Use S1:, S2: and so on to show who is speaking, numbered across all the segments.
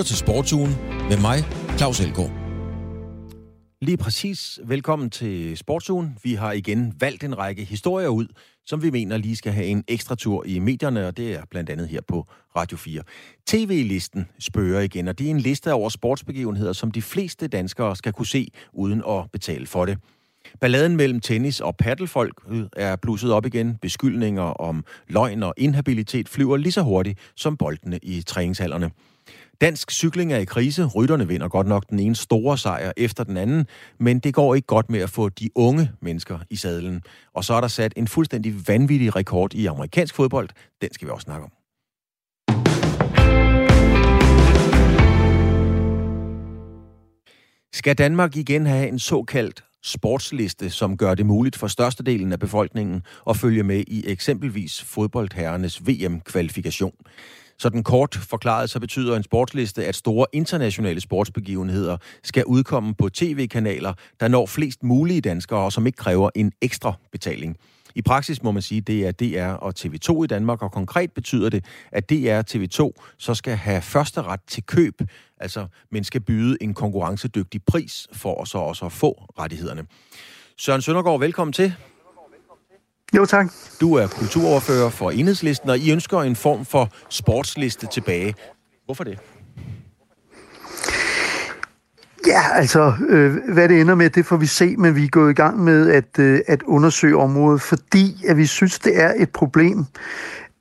S1: lytter til Sportsugen med mig, Claus Elgaard.
S2: Lige præcis. Velkommen til Sportsugen. Vi har igen valgt en række historier ud, som vi mener lige skal have en ekstra tur i medierne, og det er blandt andet her på Radio 4. TV-listen spørger igen, og det er en liste over sportsbegivenheder, som de fleste danskere skal kunne se uden at betale for det. Balladen mellem tennis og paddelfolk øh, er blusset op igen. Beskyldninger om løgn og inhabilitet flyver lige så hurtigt som boldene i træningshallerne. Dansk cykling er i krise. Rytterne vinder godt nok den ene store sejr efter den anden, men det går ikke godt med at få de unge mennesker i sadlen. Og så er der sat en fuldstændig vanvittig rekord i amerikansk fodbold. Den skal vi også snakke om. Skal Danmark igen have en såkaldt sportsliste, som gør det muligt for størstedelen af befolkningen at følge med i eksempelvis fodboldherrenes VM-kvalifikation? Sådan kort forklaret, så betyder en sportsliste, at store internationale sportsbegivenheder skal udkomme på tv-kanaler, der når flest mulige danskere, og som ikke kræver en ekstra betaling. I praksis må man sige, at det er DR og TV2 i Danmark, og konkret betyder det, at DR og TV2 så skal have første ret til køb, altså men skal byde en konkurrencedygtig pris for så også at få rettighederne. Søren Søndergaard, velkommen til.
S3: Jo, tak.
S2: Du er kulturoverfører for Enhedslisten, og I ønsker en form for sportsliste tilbage. Hvorfor det?
S3: Ja, altså, øh, hvad det ender med, det får vi se, men vi er gået i gang med at, øh, at undersøge området, fordi at vi synes, det er et problem,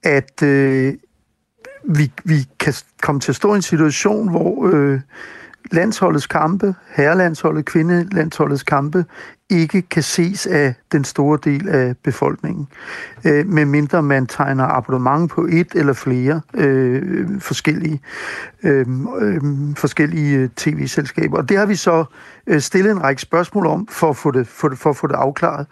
S3: at øh, vi, vi kan komme til at stå i en situation, hvor øh, landsholdets kampe, herrelandsholdet, kvindelandsholdets kampe, ikke kan ses af den store del af befolkningen, øh, medmindre man tegner abonnement på et eller flere øh, forskellige, øh, øh, forskellige øh, tv-selskaber. Og det har vi så Øh, stillet en række spørgsmål om for at få det, for, det, for at få det afklaret.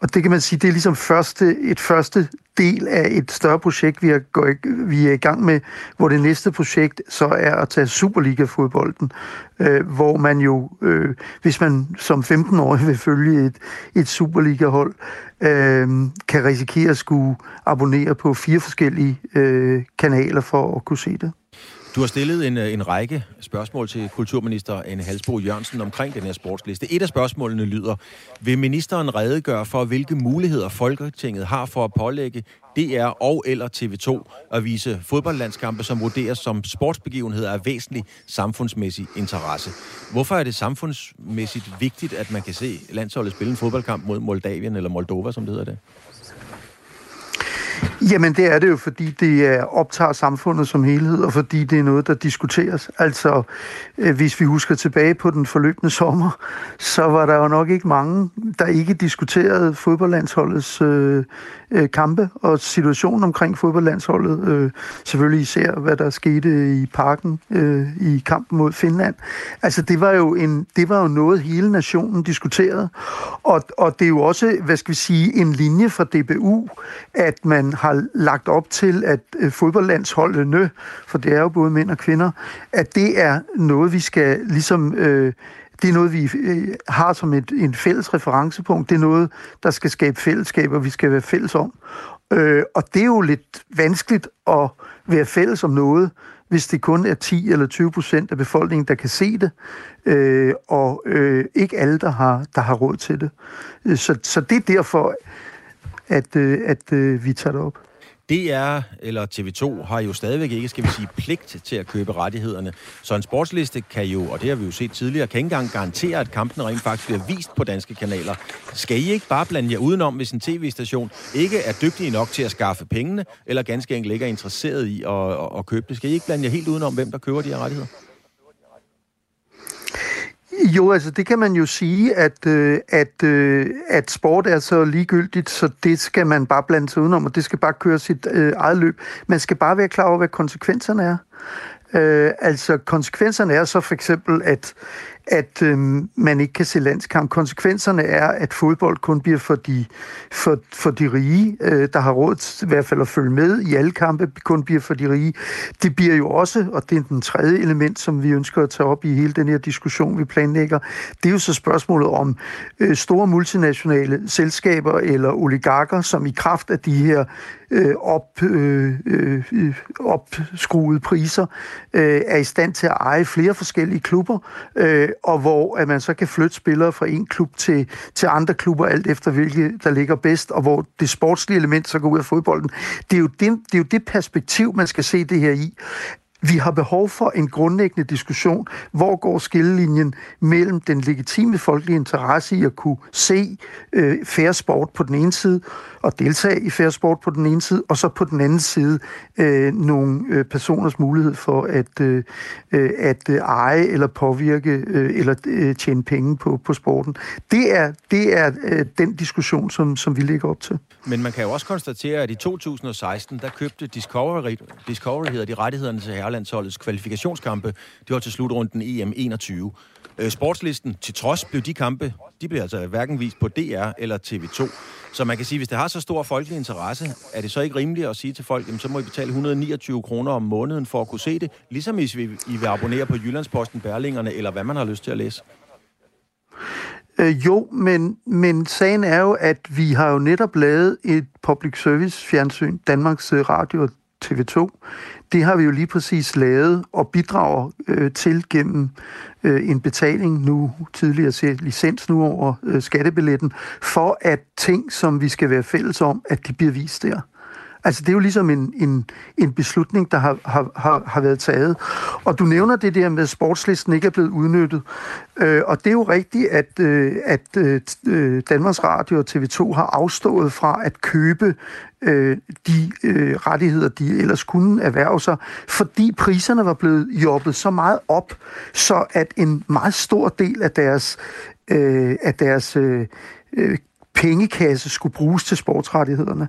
S3: Og det kan man sige, det er ligesom første, et første del af et større projekt, vi er, går, vi er i gang med, hvor det næste projekt så er at tage Superliga-fodbolden, øh, hvor man jo, øh, hvis man som 15-årig vil følge et, et Superliga-hold, øh, kan risikere at skulle abonnere på fire forskellige øh, kanaler for at kunne se det.
S2: Du har stillet en, øh, en række spørgsmål til kulturminister Anne Halsbo Jørgensen omkring den her sportsliste. Et af spørgsmålene lyder, vil ministeren redegøre for, hvilke muligheder Folketinget har for at pålægge DR og eller TV2 at vise fodboldlandskampe, som vurderes som sportsbegivenheder af væsentlig samfundsmæssig interesse? Hvorfor er det samfundsmæssigt vigtigt, at man kan se landsholdet spille en fodboldkamp mod Moldavien eller Moldova, som det hedder det?
S3: Jamen det er det jo, fordi det øh, optager samfundet som helhed, og fordi det er noget, der diskuteres. Altså, øh, hvis vi husker tilbage på den forløbende sommer, så var der jo nok ikke mange, der ikke diskuterede fodboldlandsholdets øh, øh, kampe og situationen omkring fodboldlandsholdet. Øh, selvfølgelig især, hvad der skete i parken øh, i kampen mod Finland. Altså, det var jo, en, det var jo noget, hele nationen diskuterede. Og, og det er jo også, hvad skal vi sige, en linje fra DBU, at man har lagt op til, at øh, fodboldlandsholdene, for det er jo både mænd og kvinder, at det er noget, vi skal ligesom... Øh, det er noget, vi øh, har som et en fælles referencepunkt. Det er noget, der skal skabe fællesskaber, vi skal være fælles om. Øh, og det er jo lidt vanskeligt at være fælles om noget, hvis det kun er 10 eller 20 procent af befolkningen, der kan se det, øh, og øh, ikke alle, der har, der har råd til det. Øh, så, så det er derfor, at, øh, at øh, vi tager det op.
S2: DR eller TV2 har jo stadigvæk ikke, skal vi sige, pligt til at købe rettighederne. Så en sportsliste kan jo, og det har vi jo set tidligere, kan ikke engang garantere, at kampen rent faktisk bliver vist på danske kanaler. Skal I ikke bare blande jer udenom, hvis en tv-station ikke er dygtig nok til at skaffe pengene, eller ganske enkelt ikke er interesseret i at, at, at købe det? Skal I ikke blande jer helt udenom, hvem der køber de her rettigheder?
S3: Jo, altså det kan man jo sige, at, øh, at, øh, at sport er så ligegyldigt, så det skal man bare blande sig udenom, og det skal bare køre sit øh, eget løb. Man skal bare være klar over, hvad konsekvenserne er. Øh, altså konsekvenserne er så for eksempel, at, at øh, man ikke kan se landskamp. Konsekvenserne er, at fodbold kun bliver for de, for, for de rige, øh, der har råd til i hvert fald at følge med i alle kampe, kun bliver for de rige. Det bliver jo også, og det er den tredje element, som vi ønsker at tage op i hele den her diskussion, vi planlægger, det er jo så spørgsmålet om øh, store multinationale selskaber eller oligarker, som i kraft af de her øh, op, øh, øh, opskruede priser øh, er i stand til at eje flere forskellige klubber, øh, og hvor at man så kan flytte spillere fra en klub til, til andre klubber, alt efter hvilke der ligger bedst, og hvor det sportslige element så går ud af fodbolden. Det er jo det, det, er jo det perspektiv, man skal se det her i. Vi har behov for en grundlæggende diskussion. Hvor går skillelinjen mellem den legitime folkelige interesse i at kunne se øh, færre sport på den ene side, og deltage i færre sport på den ene side, og så på den anden side øh, nogle øh, personers mulighed for at, øh, øh, at øh, eje eller påvirke øh, eller øh, tjene penge på, på sporten. Det er, det er øh, den diskussion, som, som vi ligger op til.
S2: Men man kan jo også konstatere, at i 2016, der købte Discovery, Discovery hedder de rettighederne til herrelandsholdets kvalifikationskampe. Det var til slutrunden EM21. Øh, sportslisten til trods blev de kampe, de blev altså hverken vist på DR eller TV2. Så man kan sige, hvis det har så stor folkelig interesse, er det så ikke rimeligt at sige til folk, jamen, så må I betale 129 kroner om måneden for at kunne se det, ligesom hvis I vil abonnere på Jyllandsposten, Berlingerne, eller hvad man har lyst til at læse?
S3: Øh, jo, men, men sagen er jo, at vi har jo netop lavet et public service fjernsyn, Danmarks øh, Radio og TV2. Det har vi jo lige præcis lavet og bidrager øh, til gennem øh, en betaling nu tidligere til licens nu over øh, skattebilletten, for at ting, som vi skal være fælles om, at de bliver vist der. Altså, det er jo ligesom en, en, en beslutning, der har, har, har været taget. Og du nævner det der med, at sportslisten ikke er blevet udnyttet. Øh, og det er jo rigtigt, at, øh, at øh, øh Danmarks Radio og TV2 har afstået fra at købe øh, de øh, rettigheder, de ellers kunne erhverve sig, fordi priserne var blevet jobbet så meget op, så at en meget stor del af deres, øh, af deres øh, øh pengekasse skulle bruges til sportsrettighederne.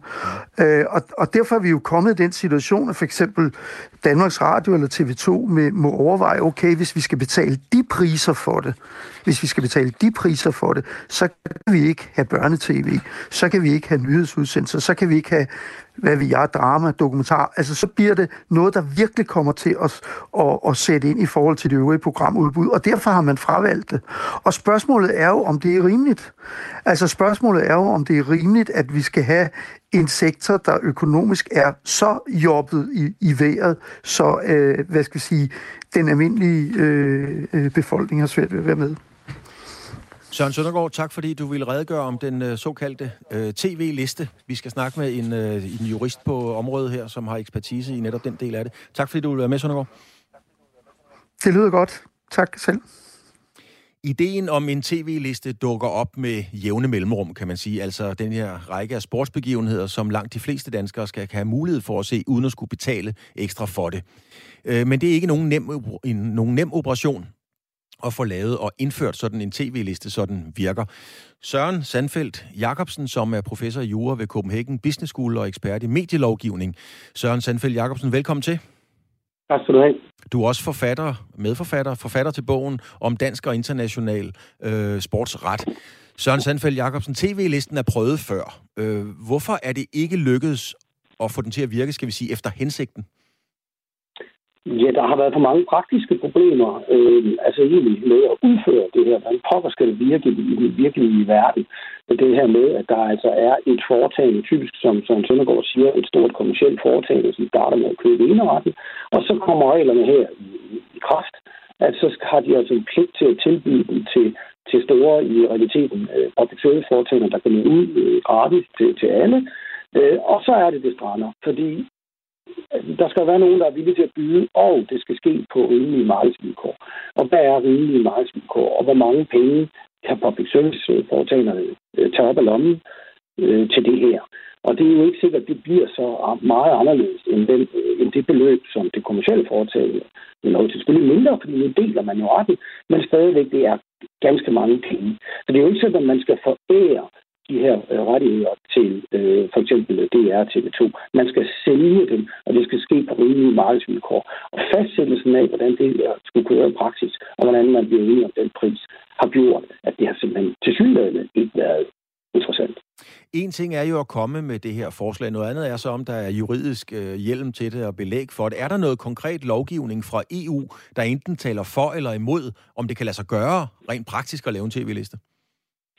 S3: Øh, og, og derfor er vi jo kommet i den situation, at for eksempel Danmarks Radio eller TV2 med, må overveje, okay, hvis vi skal betale de priser for det, hvis vi skal betale de priser for det, så kan vi ikke have børnetv, så kan vi ikke have nyhedsudsendelser, så kan vi ikke have hvad vi er, drama, dokumentar, altså så bliver det noget, der virkelig kommer til at, at, at sætte ind i forhold til det øvrige programudbud, og derfor har man fravalgt det. Og spørgsmålet er jo, om det er rimeligt. Altså spørgsmålet er jo, om det er rimeligt, at vi skal have en sektor, der økonomisk er så jobbet i, i vejret, så, øh, hvad skal vi sige, den almindelige øh, øh befolkning har svært ved at være med.
S2: Søren Søndergaard, tak fordi du ville redegøre om den øh, såkaldte øh, tv-liste. Vi skal snakke med en, øh, en jurist på området her, som har ekspertise i netop den del af det. Tak fordi du ville være med, Søndergaard.
S3: Det lyder godt. Tak selv.
S2: Ideen om en tv-liste dukker op med jævne mellemrum, kan man sige. Altså den her række af sportsbegivenheder, som langt de fleste danskere skal have mulighed for at se, uden at skulle betale ekstra for det. Øh, men det er ikke nogen nem, en, nogen nem operation at få lavet og indført sådan en tv-liste, så den virker. Søren Sandfeldt Jacobsen, som er professor i jura ved Copenhagen Business School og ekspert i medielovgivning. Søren Sandfeldt Jacobsen, velkommen til.
S4: Tak skal du have.
S2: Du er også forfatter, medforfatter, forfatter til bogen om dansk og international øh, sportsret. Søren Sandfeldt Jacobsen, tv-listen er prøvet før. Øh, hvorfor er det ikke lykkedes at få den til at virke, skal vi sige, efter hensigten?
S4: Ja, der har været for mange praktiske problemer, øh, altså egentlig med at udføre det her. Hvordan pokker skal det virke i den virkelige verden? Det her med, at der altså er et foretagende, typisk som, som Søndergaard siger, et stort kommersielt foretagende, som starter med at købe eneretten, og så kommer reglerne her i, i kraft, at så har de altså en pligt til at tilbyde dem til, til store, i realiteten, øh, public service foretagende, der kan ud øh, gratis til, til alle, Øh, og så er det, det strander, fordi der skal være nogen, der er villige til at byde, og det skal ske på rimelige markedsvilkår. Og hvad er rimelige markedsvilkår, og hvor mange penge kan public service øh, foretagerne øh, tage op af lommen øh, til det her. Og det er jo ikke sikkert, at det bliver så meget anderledes end, den, øh, end det beløb, som det kommercielle foretagende er til selvfølgelig mindre, fordi nu deler man jo retten, men stadigvæk det er ganske mange penge. Så det er jo ikke sådan, at man skal forære de her øh, rettigheder til øh, for eksempel øh, DR TV2. Man skal sælge dem, og det skal ske på rimelige markedsvilkår. Og fastsættelsen af, hvordan det skulle køre i praksis, og hvordan man bliver enig om den pris, har gjort, at det har simpelthen til synligheden ikke været interessant.
S2: En ting er jo at komme med det her forslag. Noget andet er så, om der er juridisk øh, hjelm til det og belæg for det. Er der noget konkret lovgivning fra EU, der enten taler for eller imod, om det kan lade sig gøre rent praktisk at lave en tv-liste?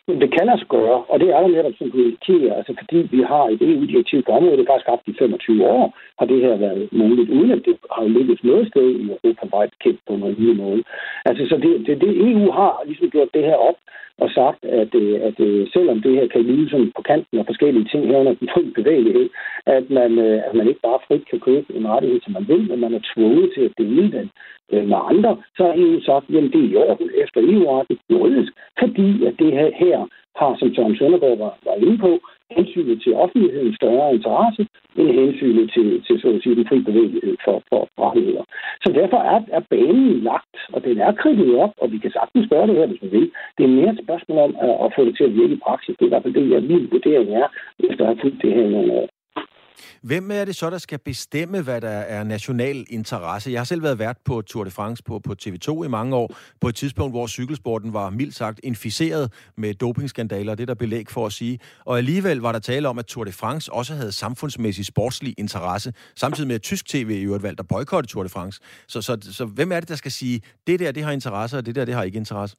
S4: Det kan altså gøre, og det er der netop som politiker, altså fordi vi har et EU-direktiv på området, det er faktisk haft i 25 år, har det her været muligt, uden at det har lykkedes noget sted i Europa meget kendt på noget nye måde. Altså, så det, det, det EU har ligesom gjort det her op og sagt, at, øh, at, øh, selvom det her kan lyde som på kanten af forskellige ting herunder den fri bevægelighed, at man, øh, at man ikke bare frit kan købe en rettighed, som man vil, men man er tvunget til at dele den med andre, så har EU sagt, at det er i orden efter EU-retten juridisk, fordi at det her, her har, som Søren Søndergaard var, var inde på, hensynet til offentligheden større interesse end hensynet til, til så at sige, den fri bevægelighed for, for rettigheder. Så derfor er, er banen lagt, og den er kridtet op, og vi kan sagtens gøre det her, hvis vi vil. Det er mere et spørgsmål om at, at få det til at virke i praksis. Det er i hvert fald det, jeg min vurdering er, efter at have fulgt det her i nogle år.
S2: Hvem er det så, der skal bestemme, hvad der er national interesse? Jeg har selv været vært på Tour de France på, på TV2 i mange år, på et tidspunkt, hvor cykelsporten var mildt sagt inficeret med dopingskandaler, det er der belæg for at sige. Og alligevel var der tale om, at Tour de France også havde samfundsmæssig sportslig interesse, samtidig med at tysk tv i øvrigt valgte at boykotte Tour de France. Så, så, så hvem er det, der skal sige, det der, det har interesse, og det der, det har ikke interesse?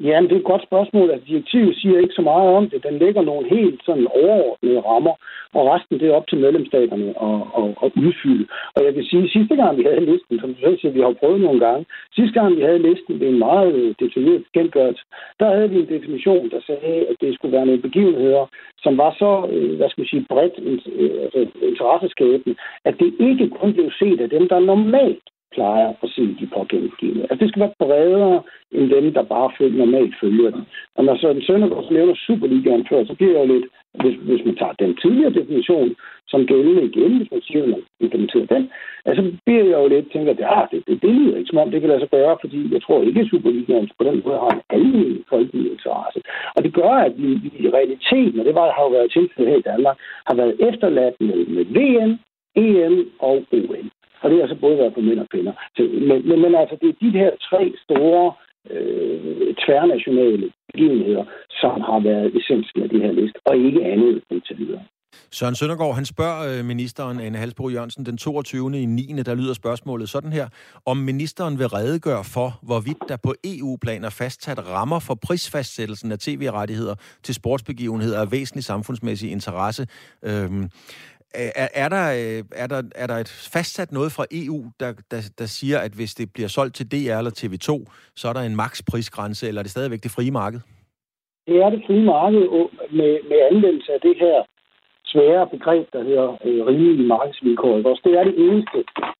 S4: Ja, det er et godt spørgsmål. Altså, direktivet siger ikke så meget om det. Den lægger nogle helt sådan overordnede rammer, og resten det er op til medlemsstaterne at, at, at udfylde. Og jeg vil sige, at sidste gang vi havde listen, som du selv siger, vi har prøvet nogle gange, sidste gang vi havde listen ved en meget detaljeret bekendtgørelse, der havde vi en definition, der sagde, at det skulle være nogle begivenheder, som var så, øh, hvad skal vi sige, bredt øh, altså, interesseskabende, at det ikke kun blev set af dem, der normalt plejer at se de pågældende gener. Altså det skal være bredere end dem, der bare følger, normalt følger den. Og når Søren Søndergaard nævner Superligaen før, så bliver jeg jo lidt, hvis, hvis man tager den tidligere definition som gældende igen, hvis man siger, at man implementerer den, altså bliver jeg jo lidt tænker, at ah, det, det, det lyder ikke som om, det kan lade sig gøre, fordi jeg tror ikke, at Superligaen altså på den måde har en almindelig folkelig interesse. Og det gør, at vi, vi i realiteten, og det var, har jo været tilfældet her i Danmark, har været efterladt med, med VM, EM og OL. Og det har så altså både været på mænd og kvinder. Så, men, men, men altså, det er de her tre store øh, tværnationale begivenheder, som har været essensen af det her liste, og ikke andet indtil videre.
S2: Søren Søndergaard, han spørger øh, ministeren Anne Halsbro Jørgensen den 22. i 9. der lyder spørgsmålet sådan her, om ministeren vil redegøre for, hvorvidt der på EU-plan er fastsat rammer for prisfastsættelsen af tv-rettigheder til sportsbegivenheder af væsentlig samfundsmæssig interesse. Øhm, Øh, er, er, der, øh, er, der, er der et fastsat noget fra EU, der, der, der siger, at hvis det bliver solgt til DR eller TV2, så er der en maksprisgrænse, eller er det stadigvæk det frie marked?
S4: Det er det frie marked med, med anvendelse af det her svære begreb, der hedder øh, rimelige markedsvilkår. Det er det eneste,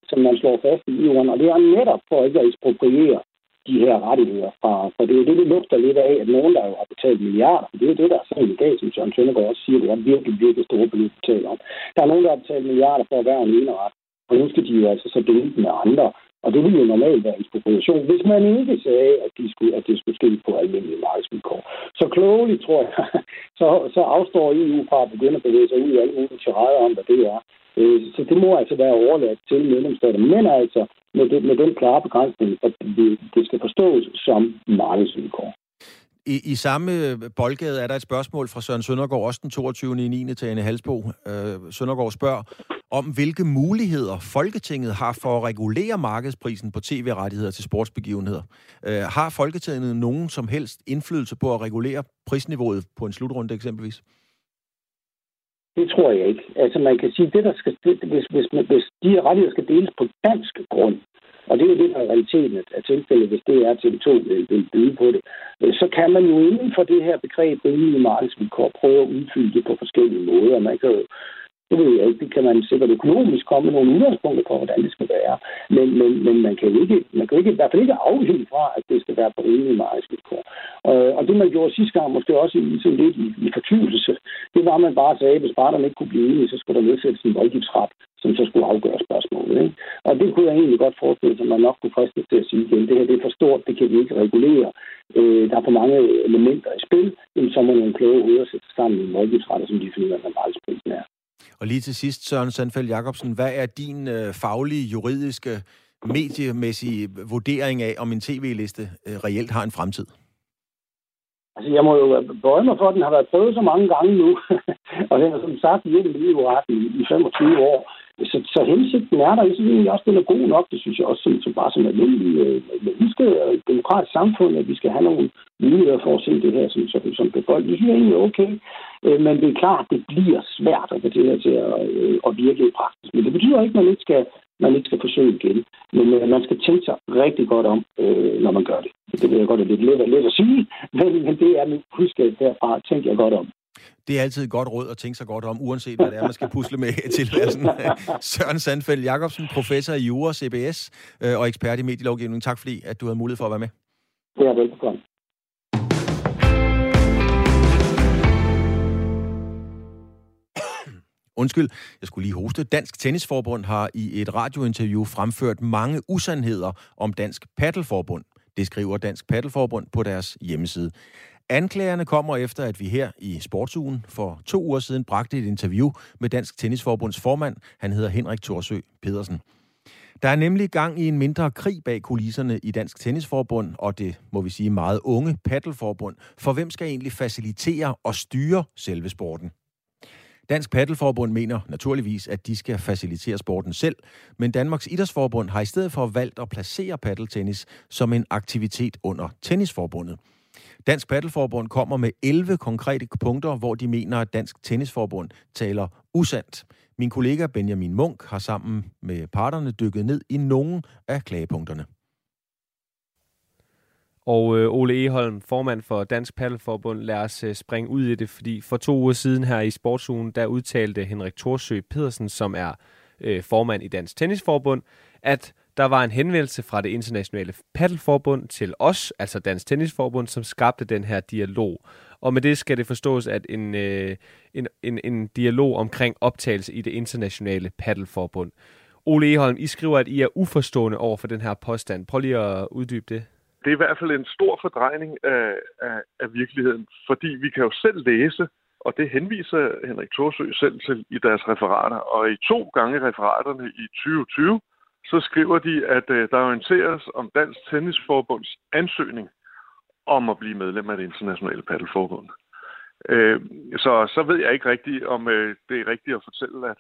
S4: som man slår fast i EU, og det er netop for ikke at ekspropriere de her rettigheder fra. For det er jo det, det lugter lidt af, at nogen, der jo har betalt milliarder, for det er jo det, der er sådan i dag, som Søren Søndergaard også siger, det er virkelig, virkelig store beløb at taler om. Der er nogen, der har betalt milliarder for at være en ret, og nu skal de jo altså så dele med andre. Og det ville jo normalt være ekspropriation, hvis man ikke sagde, at, de skulle, at det skulle ske på almindelige markedsvilkår. Så klogeligt, tror jeg, så, så afstår EU fra at begynde at bevæge sig ud i alle mulige tirader om, hvad det er. Øh, så det må altså være overladt til medlemsstaterne. Men altså med, det, med den klare begrænsning, at det, det skal forstås som markedsvilkår.
S2: I, I samme boldgade er der et spørgsmål fra Søren Søndergaard, også den 22. i 9. til Anne Halsbo. Øh, Søndergaard spørger om, hvilke muligheder Folketinget har for at regulere markedsprisen på tv-rettigheder til sportsbegivenheder. Øh, har Folketinget nogen som helst indflydelse på at regulere prisniveauet på en slutrunde eksempelvis?
S4: Det tror jeg ikke. Altså man kan sige, det der skal, det, hvis, hvis, hvis de rettigheder skal deles på dansk grund, og det er jo det, der er realiteten af tilfældet, hvis det er TV2 vil, vil byde på det, øh, så kan man jo inden for det her begreb rimelige markedsvilkår prøve at udfylde det på forskellige måder. Man kan jo det ved jeg ikke. Det kan man sikkert økonomisk komme med nogle udgangspunkter på, hvordan det skal være. Men, men, men man kan ikke, man kan ikke, i hvert fald ikke afhænge fra, at det skal være på rimelige markedsvilkår. Og, og det, man gjorde sidste gang, måske også i, sådan lidt i, i fortvivlelse, det var, at man bare sagde, at hvis parterne ikke kunne blive enige, så skulle der nedsættes en voldgiftsret, som så skulle afgøre spørgsmålet. Ikke? Og det kunne jeg egentlig godt forestille sig, at man nok kunne fristes til at sige igen. Det her det er for stort, det kan vi ikke regulere. Øh, der er for mange elementer i spil. Jamen, så må nogle kloge hoveder sætte sammen i en som de finder, hvad markedsprisen er.
S2: Og lige til sidst, Søren Sandfeldt Jacobsen, hvad er din øh, faglige, juridiske, mediemæssige vurdering af, om en tv-liste øh, reelt har en fremtid?
S4: Altså, jeg må jo bøje mig for, at den har været prøvet så mange gange nu, og den har som sagt virkelig i retten i 25 år. Så, så hensigten er der, jeg synes egentlig også, den er god nok. Det synes jeg også, som, som bare som almindelig øh, menneske og øh, et demokratisk samfund, at vi skal have nogle muligheder for at se det her som, som, som befolkning. Det synes jeg egentlig er okay. Øh, men det er klart, det bliver svært at få det her til at, øh, at virke i praksis. Men det betyder ikke, at man ikke skal, man ikke skal forsøge igen. Men øh, man skal tænke sig rigtig godt om, øh, når man gør det. Det ved jeg godt have lidt let, at sige, men, men det er min budskab derfra. Tænk jeg godt om.
S2: Det er altid et godt råd at tænke sig godt om, uanset hvad det er, man skal pusle med i tilværelsen. Søren Sandfeldt Jacobsen, professor i Jura, CBS øh, og ekspert i medielovgivning. Tak fordi, at du havde mulighed for at være med.
S4: Det er velbekomme.
S2: Undskyld, jeg skulle lige hoste. Dansk Tennisforbund har i et radiointerview fremført mange usandheder om Dansk Paddelforbund. Det skriver Dansk Paddelforbund på deres hjemmeside. Anklagerne kommer efter, at vi her i Sportsugen for to uger siden bragte et interview med Dansk Tennisforbunds formand. Han hedder Henrik Thorsø Pedersen. Der er nemlig gang i en mindre krig bag kulisserne i Dansk Tennisforbund og det, må vi sige, meget unge paddelforbund. For hvem skal egentlig facilitere og styre selve sporten? Dansk Paddelforbund mener naturligvis, at de skal facilitere sporten selv, men Danmarks Idrætsforbund har i stedet for valgt at placere paddeltennis som en aktivitet under Tennisforbundet. Dansk Paddelforbund kommer med 11 konkrete punkter, hvor de mener, at Dansk Tennisforbund taler usandt. Min kollega Benjamin Munk har sammen med parterne dykket ned i nogle af klagepunkterne.
S5: Og øh, Ole Eholm, formand for Dansk Paddelforbund, lad os øh, springe ud i det, fordi for to uger siden her i Sportsugen, der udtalte Henrik Thorsø Pedersen, som er øh, formand i Dansk Tennisforbund, at der var en henvendelse fra det internationale paddelforbund til os, altså Dansk Tennisforbund, som skabte den her dialog. Og med det skal det forstås, at en, øh, en, en, en dialog omkring optagelse i det internationale paddelforbund. Ole Eholm, I skriver, at I er uforstående over for den her påstand. Prøv lige at uddybe det.
S6: Det er i hvert fald en stor fordrejning af, af, af virkeligheden, fordi vi kan jo selv læse, og det henviser Henrik Thorsø selv til i deres referater. Og i to gange referaterne i 2020, så skriver de, at øh, der orienteres om Dansk Tennisforbunds ansøgning om at blive medlem af det internationale paddelforbund. Øh, så, så ved jeg ikke rigtigt, om øh, det er rigtigt at fortælle, at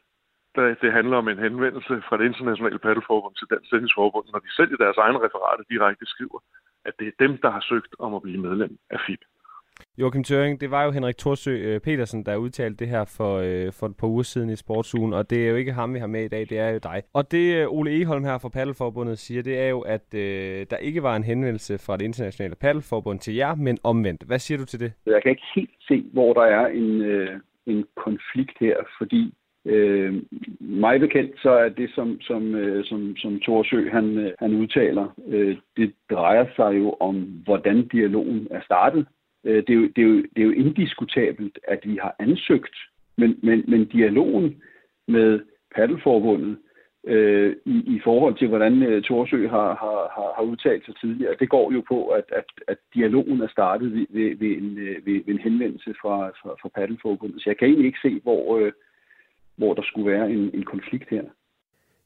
S6: det, det handler om en henvendelse fra det internationale paddelforbund til Dansk Tennisforbund, når de selv i deres egne referater direkte skriver, at det er dem, der har søgt om at blive medlem af FIB.
S5: Joachim Tøring, det var jo Henrik Thorsø øh, Petersen, der udtalte det her for, øh, for et par uger siden i Sportsugen, og det er jo ikke ham, vi har med i dag, det er jo dig. Og det øh, Ole Eholm her fra Paddelforbundet siger, det er jo, at øh, der ikke var en henvendelse fra det internationale Paddelforbund til jer, men omvendt. Hvad siger du til det?
S7: Jeg kan ikke helt se, hvor der er en, øh, en konflikt her, fordi Øh, mig bekendt, så er det, som, som, øh, som, som Thorsø han, øh, han udtaler, øh, det drejer sig jo om, hvordan dialogen er startet. Øh, det, er jo, det, er jo, det er jo indiskutabelt, at vi har ansøgt, men, men, men dialogen med Paddelforbundet øh, i, i forhold til, hvordan øh, Torsø har, har, har udtalt sig tidligere, det går jo på, at, at, at dialogen er startet ved, ved, ved, en, øh, ved, ved en henvendelse fra, fra, fra Paddelforbundet. Så jeg kan egentlig ikke se, hvor, øh, hvor der skulle være en, en konflikt her.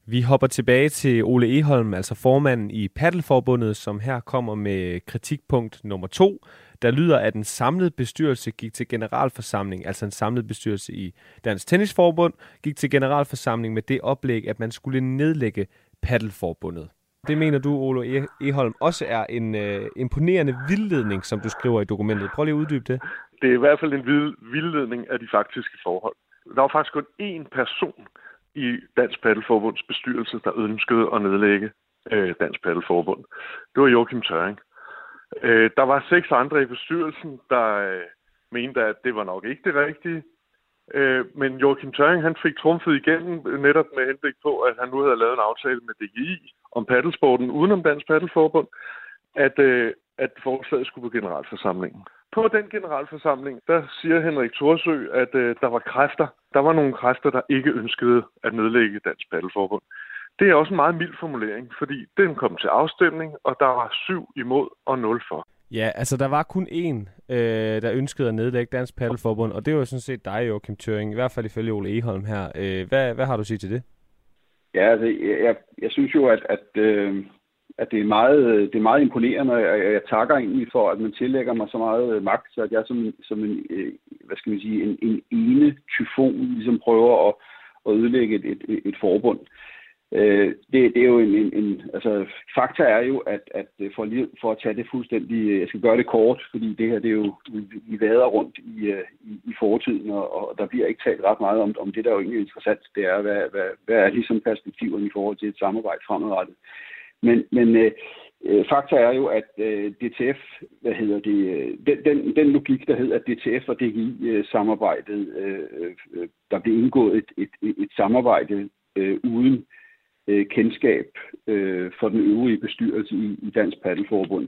S5: Vi hopper tilbage til Ole Eholm, altså formanden i Paddelforbundet, som her kommer med kritikpunkt nummer to, der lyder, at en samlet bestyrelse gik til generalforsamling, altså en samlet bestyrelse i Dansk Tennisforbund, gik til generalforsamling med det oplæg, at man skulle nedlægge Paddelforbundet. Det mener du, Olo e-, Eholm, også er en øh, imponerende vildledning, som du skriver i dokumentet. Prøv lige at uddybe det.
S6: Det er i hvert fald en vildledning af de faktiske forhold. Der var faktisk kun én person, i Dansk Paddelforbunds bestyrelse, der ønskede at nedlægge øh, Dansk Paddelforbund. Det var Joachim Tøring. Øh, der var seks andre i bestyrelsen, der øh, mente, at det var nok ikke det rigtige. Øh, men Joachim Tøring han fik trumfet igennem øh, netop med henblik på, at han nu havde lavet en aftale med DGI om paddelsporten udenom Dansk Paddelforbund, at, øh, at forslaget skulle på generalforsamlingen. På den generalforsamling, der siger Henrik Thorsø, at øh, der var kræfter Der var nogle kræfter, der ikke ønskede at nedlægge Dansk Paddelforbund. Det er også en meget mild formulering, fordi den kom til afstemning, og der var syv imod og nul for.
S5: Ja, altså der var kun én, øh, der ønskede at nedlægge Dansk Paddelforbund, og det var jo sådan set dig, Joachim Tøring, i hvert fald ifølge Ole Eholm her. Øh, hvad, hvad har du at sige til det?
S7: Ja, altså, jeg, jeg synes jo, at, at, øh, at det, er meget, det er meget imponerende, og jeg, jeg takker egentlig for, at man tillægger mig så meget magt, så at jeg som, som en, øh, hvad skal man sige, en, en ene tyfon ligesom prøver at, at ødelægge et, et, et forbund. Øh, Øh, det, det er jo en, en, en, altså fakta er jo, at, at øh, for, lige, for at tage det fuldstændig, øh, jeg skal gøre det kort, fordi det her, det er jo, vi, vader rundt i, i, i fortiden, og, og der bliver ikke talt ret meget om, om det, der er jo egentlig interessant, det er, hvad, hvad, hvad er ligesom perspektiverne i forhold til et samarbejde fremadrettet. Men, men øh, fakta er jo, at øh, DTF, hvad hedder det, den, den, den logik, der hedder, at DTF og DGI-samarbejdet, øh, øh, der blev indgået et, et, et samarbejde øh, uden øh, kendskab øh, for den øvrige bestyrelse i, i Dansk Paddelforbund.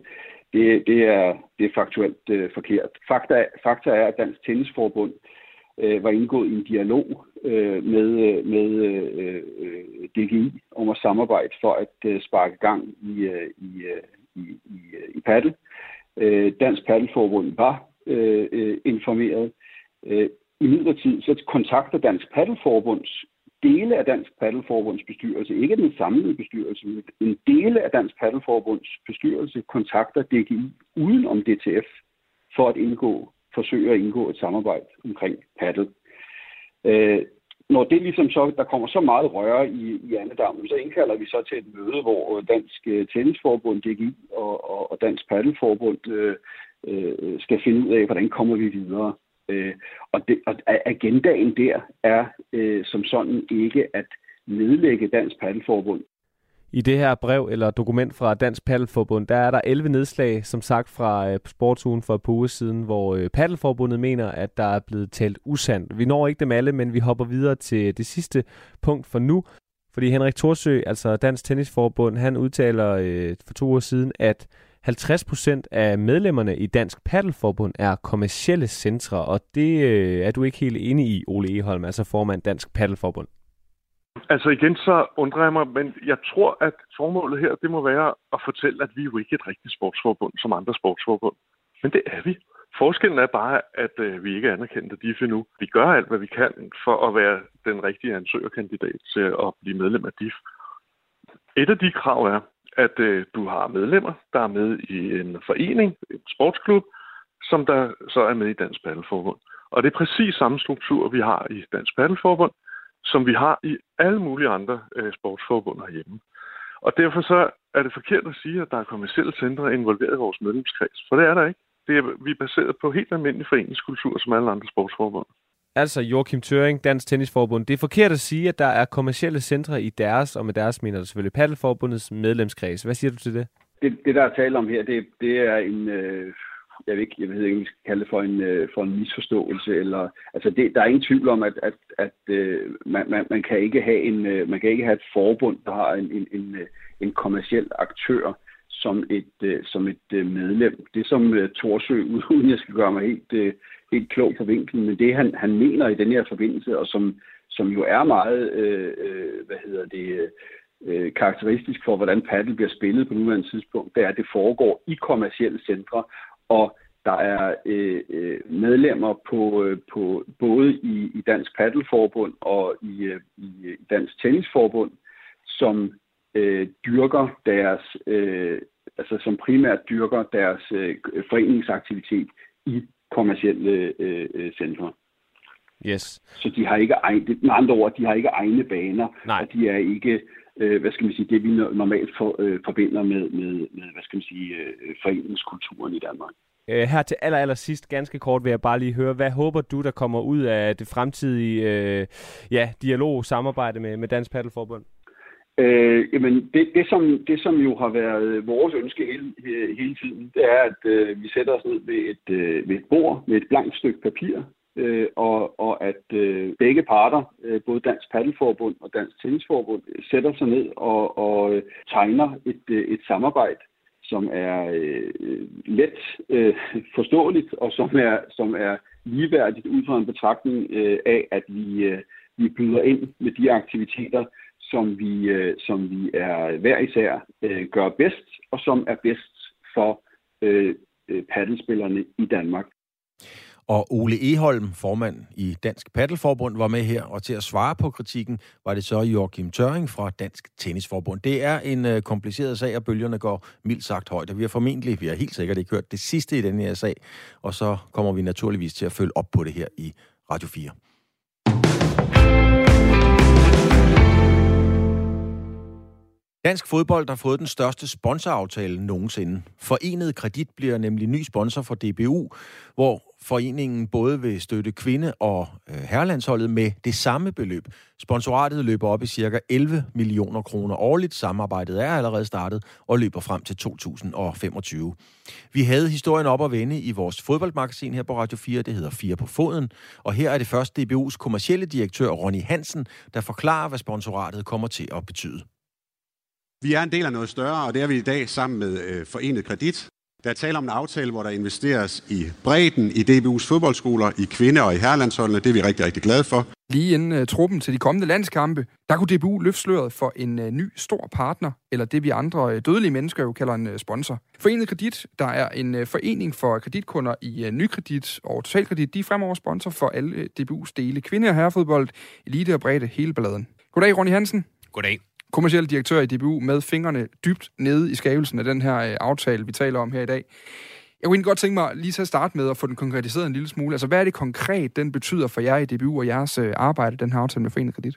S7: Det, det, er, det er faktuelt øh, forkert. Fakta, fakta er, at Dansk Tennisforbund øh, var indgået i en dialog øh, med, med øh, DGI om at samarbejde for at øh, sparke gang i, øh, i, øh, i, i, øh, i paddel. Øh, Dansk Paddelforbund var øh, øh informeret. Øh, I midlertid så kontakter Dansk Paddelforbunds dele af Dansk Paddelforbunds bestyrelse, ikke den samlede bestyrelse, men en dele af Dansk Paddelforbunds bestyrelse kontakter DGI uden om DTF for at indgå, forsøge at indgå et samarbejde omkring paddel. Øh, når det ligesom så, der kommer så meget røre i, i andedammen, så indkalder vi så til et møde, hvor øh, Dansk øh, Tennisforbund, DGI og, og, og Dansk Paddelforbund øh, øh, skal finde ud af, hvordan kommer vi videre. Øh, og, det, og agendaen der er øh, som sådan ikke at nedlægge Dansk Paddelforbund.
S5: I det her brev eller dokument fra Dansk Paddelforbund, der er der 11 nedslag, som sagt fra øh, sportsugen for et par uger siden, hvor øh, Paddelforbundet mener, at der er blevet talt usandt. Vi når ikke dem alle, men vi hopper videre til det sidste punkt for nu. Fordi Henrik Thorsø, altså Dansk Tennisforbund, han udtaler øh, for to år siden, at 50% af medlemmerne i Dansk Paddelforbund er kommercielle centre, og det øh, er du ikke helt enig i, Ole Eholm, altså formand Dansk Paddelforbund.
S6: Altså igen, så undrer jeg mig, men jeg tror, at formålet her, det må være at fortælle, at vi er jo ikke et rigtigt sportsforbund som andre sportsforbund. Men det er vi. Forskellen er bare, at øh, vi ikke er anerkendt af DIF endnu. Vi gør alt, hvad vi kan for at være den rigtige ansøgerkandidat til at blive medlem af DIF. Et af de krav er, at øh, du har medlemmer, der er med i en forening, en sportsklub, som der så er med i Dansk Paddelforbund. Og det er præcis samme struktur, vi har i Dansk Paddelforbund, som vi har i alle mulige andre øh, sportsforbund herhjemme. Og derfor så er det forkert at sige, at der er kommersielle centre involveret i vores medlemskreds, for det er der ikke. Det er, vi er baseret på helt almindelig foreningskultur, som alle andre sportsforbund.
S5: Altså Joachim Tøring, Dansk Tennisforbund. Det er forkert at sige, at der er kommersielle centre i deres, og med deres mener du selvfølgelig Paddelforbundets medlemskreds. Hvad siger du til det?
S7: Det, det der er tale om her, det, det er en, øh, jeg ved ikke, jeg ved ikke, om vi skal kalde det for en, øh, for en misforståelse, eller, altså det, der er ingen tvivl om, at, at, at øh, man, man, man, kan ikke have en, øh, man kan ikke have et forbund, der har en, en, en, øh, en kommersiel aktør som et, øh, som et øh, medlem. Det som øh, Torsø, uden jeg skal gøre mig helt, øh, helt klog på vinklen, men det han, han mener i den her forbindelse, og som, som jo er meget, øh, øh, hvad hedder det, øh, karakteristisk for, hvordan paddle bliver spillet på nuværende tidspunkt, det er, at det foregår i kommersielle centre, og der er øh, øh, medlemmer på, øh, på både i, i Dansk Paddelforbund og i, øh, i øh, Dansk Tennisforbund, som øh, dyrker deres, øh, altså som primært dyrker deres øh, foreningsaktivitet i kommersielle øh, øh, centre.
S5: Yes.
S7: Så de har ikke egne, med andre ord, de har ikke egne baner,
S5: Nej.
S7: og de er ikke, øh, hvad skal man sige, det vi normalt for, øh, forbinder med, med, med, hvad skal man sige, øh, foreningskulturen i Danmark.
S5: Øh, her til aller, aller sidst, ganske kort, vil jeg bare lige høre, hvad håber du, der kommer ud af det fremtidige øh, ja, dialog, samarbejde med, med Dansk Paddelforbund?
S7: Øh, jamen, det, det, som, det, som jo har været vores ønske hele, hele tiden, det er, at øh, vi sætter os ned ved et, øh, ved et bord med et blankt stykke papir, øh, og, og at øh, begge parter, øh, både Dansk Paddelforbund og Dansk Tennisforbund, sætter sig ned og, og øh, tegner et, øh, et samarbejde, som er øh, let øh, forståeligt, og som er, som er ligeværdigt ud fra en betragtning øh, af, at vi, øh, vi byder ind med de aktiviteter, som vi, øh, som vi er hver især øh, gør bedst, og som er bedst for øh, øh, paddelspillerne i Danmark.
S2: Og Ole Eholm, formand i Dansk Paddelforbund, var med her, og til at svare på kritikken var det så Joachim Tøring fra Dansk Tennisforbund. Det er en øh, kompliceret sag, og bølgerne går mildt sagt højt, og vi har formentlig, vi har helt sikkert ikke hørt det sidste i den her sag, og så kommer vi naturligvis til at følge op på det her i Radio 4. Dansk fodbold har fået den største sponsoraftale nogensinde. Forenet Kredit bliver nemlig ny sponsor for DBU, hvor foreningen både vil støtte kvinde- og øh, herrelandsholdet med det samme beløb. Sponsoratet løber op i ca. 11 millioner kroner årligt. Samarbejdet er allerede startet og løber frem til 2025. Vi havde historien op at vende i vores fodboldmagasin her på Radio 4. Det hedder 4 på foden. Og her er det først DBU's kommercielle direktør Ronny Hansen, der forklarer, hvad sponsoratet kommer til at betyde.
S8: Vi er en del af noget større, og det er vi i dag sammen med øh, Forenet Kredit. Der er tale om en aftale, hvor der investeres i bredden i DBU's fodboldskoler, i kvinde- og i herrelandsholdene. Det er vi rigtig, rigtig glade for.
S9: Lige inden uh, truppen til de kommende landskampe, der kunne DBU løfte sløret for en uh, ny stor partner, eller det vi andre uh, dødelige mennesker jo kalder en uh, sponsor. Forenet Kredit, der er en uh, forening for kreditkunder i uh, nykredit og totalkredit, de er fremover sponsor for alle uh, DBU's dele. Kvinde- og herrefodbold, elite og bredde, hele balladen. Goddag, Ronny Hansen.
S10: Goddag
S9: kommersiel direktør i DBU med fingrene dybt nede i skabelsen af den her øh, aftale, vi taler om her i dag. Jeg kunne egentlig godt tænke mig lige til at starte med at få den konkretiseret en lille smule. Altså, hvad er det konkret, den betyder for jer i DBU og jeres øh, arbejde, den her aftale med Forenet Kredit?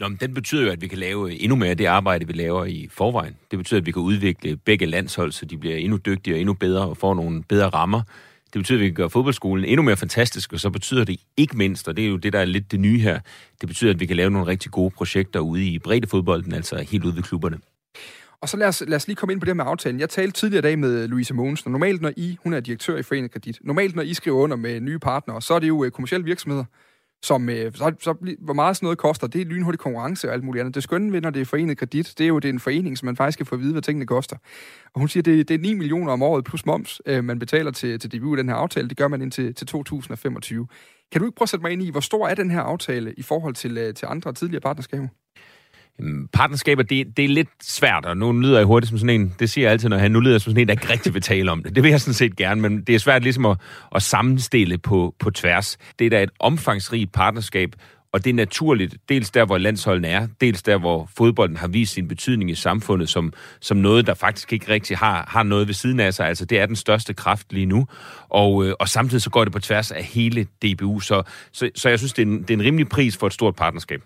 S10: Nå, men den betyder jo, at vi kan lave øh, endnu mere af det arbejde, vi laver i forvejen. Det betyder, at vi kan udvikle begge landshold, så de bliver endnu dygtigere og endnu bedre og får nogle bedre rammer. Det betyder, at vi kan gøre fodboldskolen endnu mere fantastisk, og så betyder det ikke mindst, og det er jo det, der er lidt det nye her, det betyder, at vi kan lave nogle rigtig gode projekter ude i breddefodbolden, altså helt ude ved klubberne.
S9: Og så lad os, lad os lige komme ind på det med aftalen. Jeg talte tidligere i dag med Louise Mogensen, og normalt når I, hun er direktør i Forenet Kredit, normalt når I skriver under med nye partnere, så er det jo øh, kommersielle virksomheder, som øh, så, så, hvor meget sådan noget koster, det er lynhurtig konkurrence og alt muligt andet. Det skønne ved, når det er forenet kredit, det er jo det er en forening, som man faktisk kan få at vide, hvad tingene koster. Og hun siger, det, det er 9 millioner om året plus moms, øh, man betaler til, til DBU den her aftale. Det gør man indtil til 2025. Kan du ikke prøve at sætte mig ind i, hvor stor er den her aftale i forhold til, øh, til andre tidligere partnerskaber?
S10: Øhm, partnerskaber, det, det er lidt svært, og nu lyder jeg hurtigt som sådan en, det siger jeg altid, når han nu lyder som sådan en, der ikke rigtig vil tale om det. Det vil jeg sådan set gerne, men det er svært ligesom at, at sammenstille på, på tværs. Det er da et omfangsrigt partnerskab, og det er naturligt, dels der, hvor landsholdene er, dels der, hvor fodbolden har vist sin betydning i samfundet som, som noget, der faktisk ikke rigtig har, har noget ved siden af sig. Altså, det er den største kraft lige nu. Og, øh, og samtidig så går det på tværs af hele DBU. Så, så, så jeg synes, det er, en, det er en rimelig pris for et stort partnerskab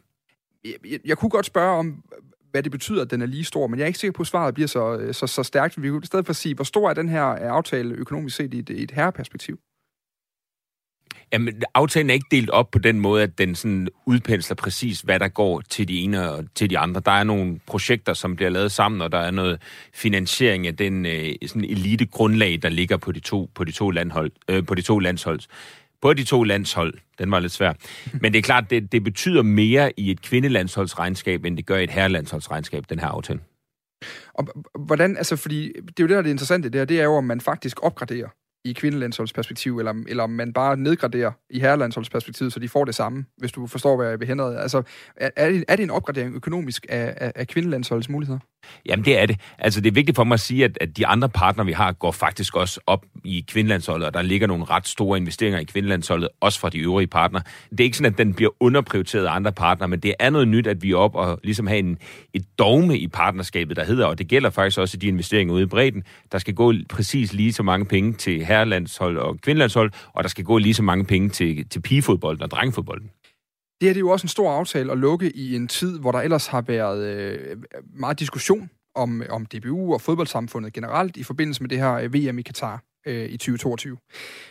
S9: jeg, jeg kunne godt spørge om, hvad det betyder, at den er lige stor, men jeg er ikke sikker på, at svaret bliver så, øh, så, så stærkt. Vi kunne i stedet for sige, hvor stor er den her aftale økonomisk set i et, i et herreperspektiv?
S10: Jamen, aftalen er ikke delt op på den måde, at den sådan udpensler præcis, hvad der går til de ene og til de andre. Der er nogle projekter, som bliver lavet sammen, og der er noget finansiering af den øh, sådan elite grundlag, der ligger på de to, på de to, landhold, øh, på de to landshold på de to landshold. Den var lidt svær. Men det er klart, det, det betyder mere i et kvindelandsholdsregnskab, end det gør i et herrelandsholdsregnskab, den her aftale.
S9: Og hvordan, altså fordi, det er jo det, der er det interessante der, det er jo, om man faktisk opgraderer i kvindelandsholdsperspektiv, eller, eller om man bare nedgraderer i herrelandsholdsperspektiv, så de får det samme, hvis du forstår, hvad jeg vil henrede. Altså, er, er, det, er det en opgradering økonomisk af, af, af kvindelandsholdets muligheder?
S10: Jamen, det er det. Altså, det er vigtigt for mig at sige, at, at de andre partnere, vi har, går faktisk også op i kvindelandsholdet, og der ligger nogle ret store investeringer i kvindelandsholdet, også fra de øvrige partnere. Det er ikke sådan, at den bliver underprioriteret af andre partnere, men det er noget nyt, at vi er op og ligesom have en, et dogme i partnerskabet, der hedder, og det gælder faktisk også i de investeringer ude i bredden, der skal gå præcis lige så mange penge til herrelandshold og kvindelandshold, og der skal gå lige så mange penge til, til pigefodbolden og drengefodbolden.
S9: Det her det er jo også en stor aftale at lukke i en tid, hvor der ellers har været øh, meget diskussion om, om DBU og fodboldsamfundet generelt i forbindelse med det her øh, VM i Katar øh, i 2022.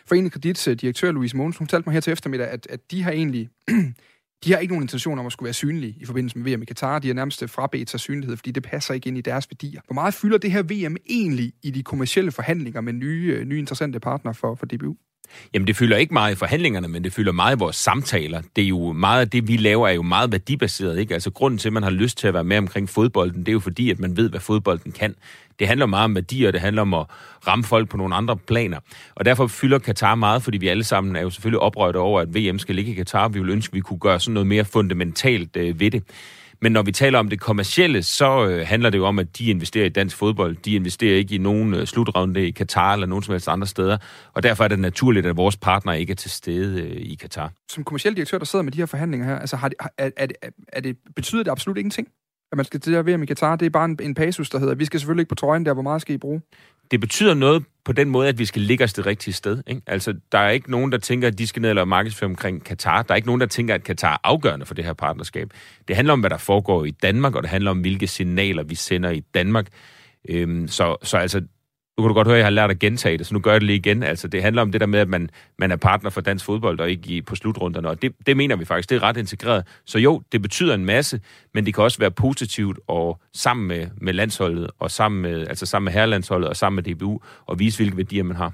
S9: Foreningen Kredits øh, direktør Louise Mogens, hun talte mig her til eftermiddag, at, at de har egentlig de har ikke nogen intention om at skulle være synlige i forbindelse med VM i Katar. De er nærmest frabedt sig synlighed, fordi det passer ikke ind i deres værdier. Hvor meget fylder det her VM egentlig i de kommercielle forhandlinger med nye, nye interessante partnere for, for DBU?
S10: Jamen, det fylder ikke meget i forhandlingerne, men det fylder meget i vores samtaler. Det er jo meget af det, vi laver, er jo meget værdibaseret, ikke? Altså, grunden til, at man har lyst til at være med omkring fodbolden, det er jo fordi, at man ved, hvad fodbolden kan. Det handler meget om værdier, det handler om at ramme folk på nogle andre planer. Og derfor fylder Katar meget, fordi vi alle sammen er jo selvfølgelig oprørte over, at VM skal ligge i Katar. Vi vil ønske, at vi kunne gøre sådan noget mere fundamentalt øh, ved det. Men når vi taler om det kommercielle, så øh, handler det jo om, at de investerer i dansk fodbold. De investerer ikke i nogen øh, slutrunde i Katar eller nogen som helst andre steder. Og derfor er det naturligt, at vores partner ikke er til stede øh, i Katar.
S9: Som kommersiel direktør, der sidder med de her forhandlinger her, altså har det, er, er, det, er det, betyder det absolut ingenting? At man skal til at VM i Katar, det er bare en, en pasus, der hedder, vi skal selvfølgelig ikke på trøjen der, hvor meget skal I bruge?
S10: Det betyder noget på den måde, at vi skal ligge os det rigtige sted. Ikke? Altså, der er ikke nogen, der tænker, at de skal ned og lave markedsføring omkring Katar. Der er ikke nogen, der tænker, at Katar er afgørende for det her partnerskab. Det handler om, hvad der foregår i Danmark, og det handler om, hvilke signaler vi sender i Danmark. Øhm, så, så altså, nu kan du godt høre, at jeg har lært at gentage det, så nu gør jeg det lige igen. Altså, det handler om det der med, at man, man er partner for dansk fodbold og ikke i, på slutrunderne, og det, det mener vi faktisk, det er ret integreret. Så jo, det betyder en masse, men det kan også være positivt og sammen med, med landsholdet, og sammen med, altså sammen med herrelandsholdet og sammen med DBU, og vise, hvilke værdier man har.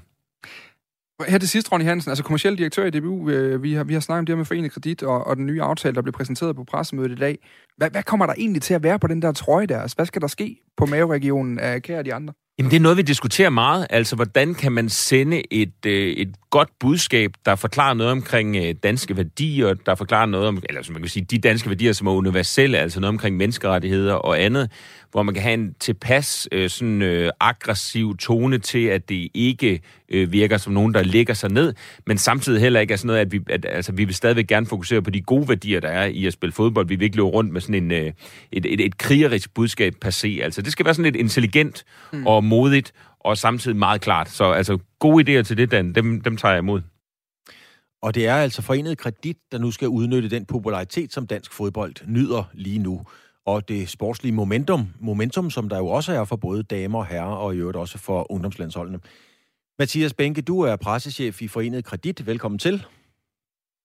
S9: Her til sidst, Ronny Hansen, altså kommersiel direktør i DBU, øh, vi har, vi har snakket om det her med Forenet Kredit og, og den nye aftale, der blev præsenteret på pressemødet i dag. Hvad, hvad kommer der egentlig til at være på den der trøje der? Altså, hvad skal der ske på maveregionen af Kære og de andre?
S10: Jamen, det er noget, vi diskuterer meget. Altså, hvordan kan man sende et, øh, et godt budskab, der forklarer noget omkring øh, danske værdier, der forklarer noget om, eller som man kan sige, de danske værdier, som er universelle, altså noget omkring menneskerettigheder og andet, hvor man kan have en tilpas øh, sådan øh, aggressiv tone til, at det ikke øh, virker som nogen, der lægger sig ned, men samtidig heller ikke er sådan noget, at vi, at, altså, vi vil stadigvæk gerne fokusere på de gode værdier, der er i at spille fodbold. Vi vil ikke løbe rundt med sådan en, øh, et, et, et krigerisk budskab per se. Altså, det skal være sådan lidt intelligent mm. og modigt, og samtidig meget klart. Så altså, gode idéer til det, Dan, dem, dem tager jeg imod.
S2: Og det er altså Forenet Kredit, der nu skal udnytte den popularitet, som dansk fodbold nyder lige nu. Og det sportslige momentum, momentum, som der jo også er for både damer og herrer, og i øvrigt også for ungdomslandsholdene. Mathias Benke, du er pressechef i Forenet Kredit. Velkommen til.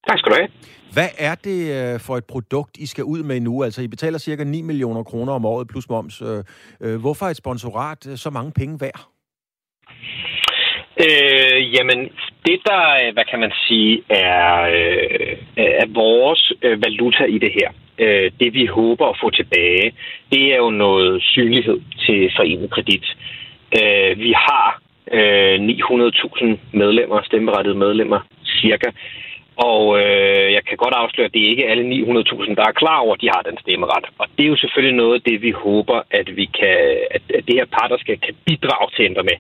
S11: Tak skal du have.
S2: Hvad er det øh, for et produkt, I skal ud med nu? Altså, I betaler cirka 9 millioner kroner om året plus moms. Øh, øh, hvorfor er et sponsorat så mange penge værd?
S11: Øh, jamen, det der, hvad kan man sige, er, er vores valuta i det her, det vi håber at få tilbage, det er jo noget synlighed til Forenet Kredit. Vi har øh, 900.000 medlemmer, stemmerettede medlemmer, cirka. Og øh, jeg kan godt afsløre, at det er ikke alle 900.000, der er klar over, at de har den stemmeret. Og det er jo selvfølgelig noget af det, vi håber, at, vi kan, at, at det her partnerskab kan bidrage til at ændre med.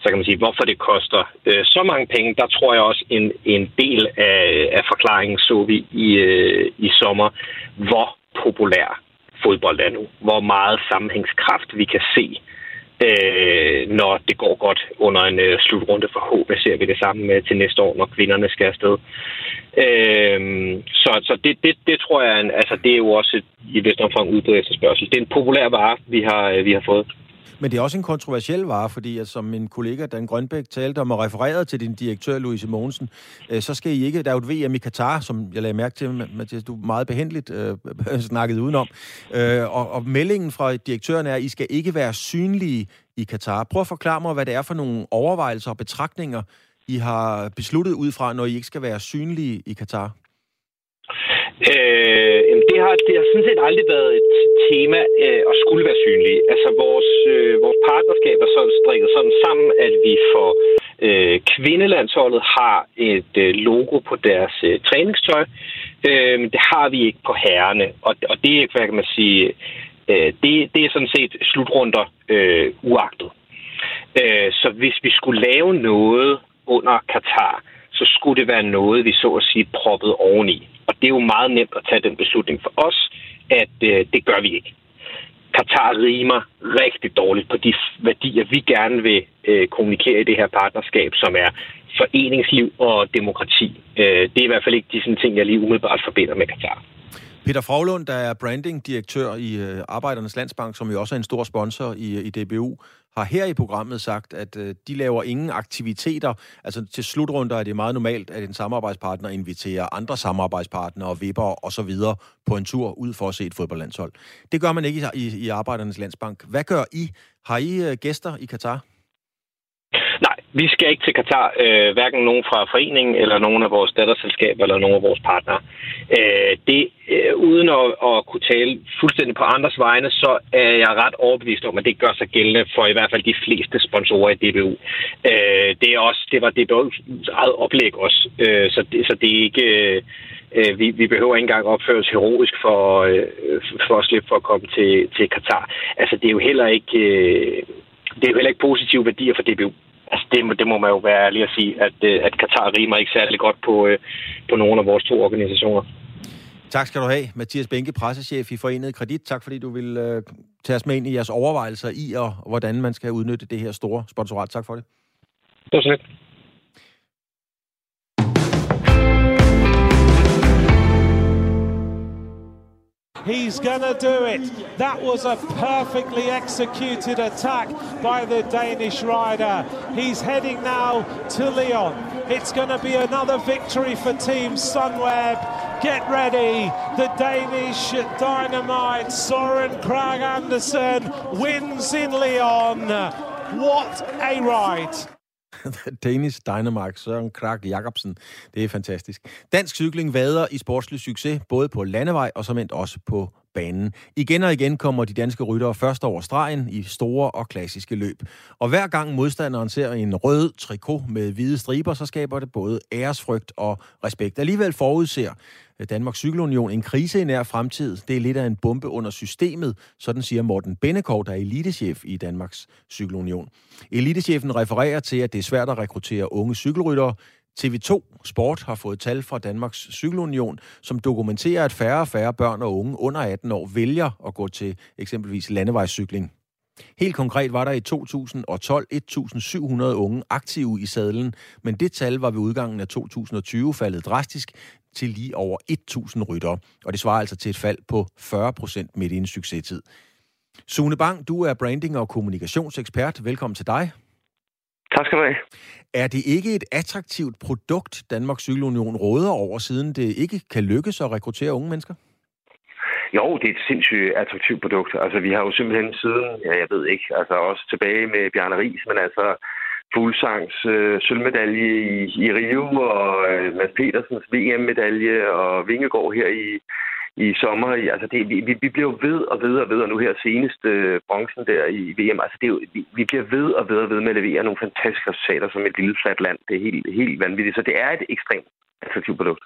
S11: Så kan man sige, hvorfor det koster øh, så mange penge, der tror jeg også en, en del af, af forklaringen så vi i, øh, i sommer, hvor populær fodbold er nu. Hvor meget sammenhængskraft vi kan se øh, når det går godt under en øh, slutrunde for HB, ser vi det samme med til næste år, når kvinderne skal afsted. Øh, så så det, det, det tror jeg, altså det er jo også i vist omfang udbredt efterspørgsel. Det er en populær vare, vi har, øh, vi har fået.
S2: Men det er også en kontroversiel vare, fordi at, som min kollega Dan Grønbæk talte om og refererede til din direktør, Louise Mogensen, øh, så skal I ikke, der er jo et VM i Katar, som jeg lagde mærke til, Mathias, du meget behendeligt øh, snakkede udenom, øh, og, og meldingen fra direktøren er, at I skal ikke være synlige i Katar. Prøv at forklare mig, hvad det er for nogle overvejelser og betragtninger, I har besluttet ud fra, når I ikke skal være synlige i Katar.
S11: Øh, det, har, det har sådan set aldrig været et tema øh, og skulle være synlige. Altså vores, øh, vores partnerskab er så strikket sådan sammen, at vi for øh, kvindelandsholdet har et øh, logo på deres øh, træningstøj. Øh, det har vi ikke på herrene, og, og det er, hvad kan man sige, øh, det, det er sådan set slutrunder øh, uagtet. Øh, så hvis vi skulle lave noget under Katar, så skulle det være noget, vi så at sige proppet oveni. Og det er jo meget nemt at tage den beslutning for os, at øh, det gør vi ikke. Katar rimer rigtig dårligt på de værdier, vi gerne vil øh, kommunikere i det her partnerskab, som er foreningsliv og demokrati. Øh, det er i hvert fald ikke de sådan ting, jeg lige umiddelbart forbinder med Katar.
S2: Peter Fraglund, der er branding-direktør i øh, Arbejdernes Landsbank, som jo også er en stor sponsor i, i DBU, har her i programmet sagt, at øh, de laver ingen aktiviteter. Altså til slutrunder er det meget normalt, at en samarbejdspartner inviterer andre samarbejdspartnere, vipper og så videre på en tur ud for at se et fodboldlandshold. Det gør man ikke i, i, i Arbejdernes Landsbank. Hvad gør I? Har I øh, gæster i Katar?
S11: Vi skal ikke til Katar, øh, hverken nogen fra foreningen, eller nogen af vores datterselskaber, eller nogen af vores partnere. Øh, det, øh, uden at, at kunne tale fuldstændig på andres vegne, så er jeg ret overbevist om, at det gør sig gældende for i hvert fald de fleste sponsorer i DBU. Øh, det, er også, det var DBU's eget oplæg også, øh, så, det, så det er ikke... Øh, vi, vi behøver ikke engang opføre os heroisk for, øh, for at slippe for at komme til, til Katar. Altså, det er jo heller ikke... Øh, det er jo heller ikke positive værdier for DBU. Altså, det, det må man jo være ærlig at sige, at, øh, at Katar rimer ikke særlig godt på, øh, på nogle af vores to organisationer.
S2: Tak skal du have, Mathias Benke, pressechef i Forenet Kredit. Tak fordi du vil øh, tage os med ind i jeres overvejelser i, og hvordan man skal udnytte det her store sponsorat. Tak for det.
S11: Det var så lidt.
S12: He's going to do it. That was a perfectly executed attack by the Danish rider. He's heading now to Lyon. It's going to be another victory for Team Sunweb. Get ready. The Danish dynamite Soren Krag Andersen wins in Lyon. What a ride.
S2: Danish Dynamark, Søren Krak Jacobsen. Det er fantastisk. Dansk cykling vader i sportslig succes, både på landevej og som også på banen. Igen og igen kommer de danske ryttere først over stregen i store og klassiske løb. Og hver gang modstanderen ser en rød trikot med hvide striber, så skaber det både æresfrygt og respekt. Alligevel forudser Danmarks Cykelunion en krise i nær fremtid. Det er lidt af en bombe under systemet, sådan siger Morten Bennekov, der er elitechef i Danmarks Cykelunion. Elitechefen refererer til, at det er svært at rekruttere unge cykelryttere. TV2 Sport har fået tal fra Danmarks Cykelunion, som dokumenterer, at færre og færre børn og unge under 18 år vælger at gå til eksempelvis landevejscykling. Helt konkret var der i 2012 1.700 unge aktive i sadlen, men det tal var ved udgangen af 2020 faldet drastisk til lige over 1.000 rytter, og det svarer altså til et fald på 40 procent midt i en succestid. Sune Bang, du er branding- og kommunikationsekspert. Velkommen til dig.
S13: Tak skal du have.
S2: Er det ikke et attraktivt produkt, Danmarks Cykelunion råder over, siden det ikke kan lykkes at rekruttere unge mennesker?
S13: Jo, det er et sindssygt attraktivt produkt. Altså, vi har jo simpelthen siden, ja, jeg ved ikke, altså også tilbage med Bjarne Ries, men altså Fuglsangs øh, sølvmedalje i, i Rio, og øh, Mads Petersens VM-medalje, og Vingegaard her i, i sommer. Altså det, vi, vi bliver jo ved og ved og ved, og nu her senest øh, bronzen der i VM. Altså det er jo, vi, vi bliver ved og ved og ved med at levere nogle fantastiske resultater som et lille fladt land. Det er helt, helt vanvittigt. Så det er et ekstremt attraktivt produkt.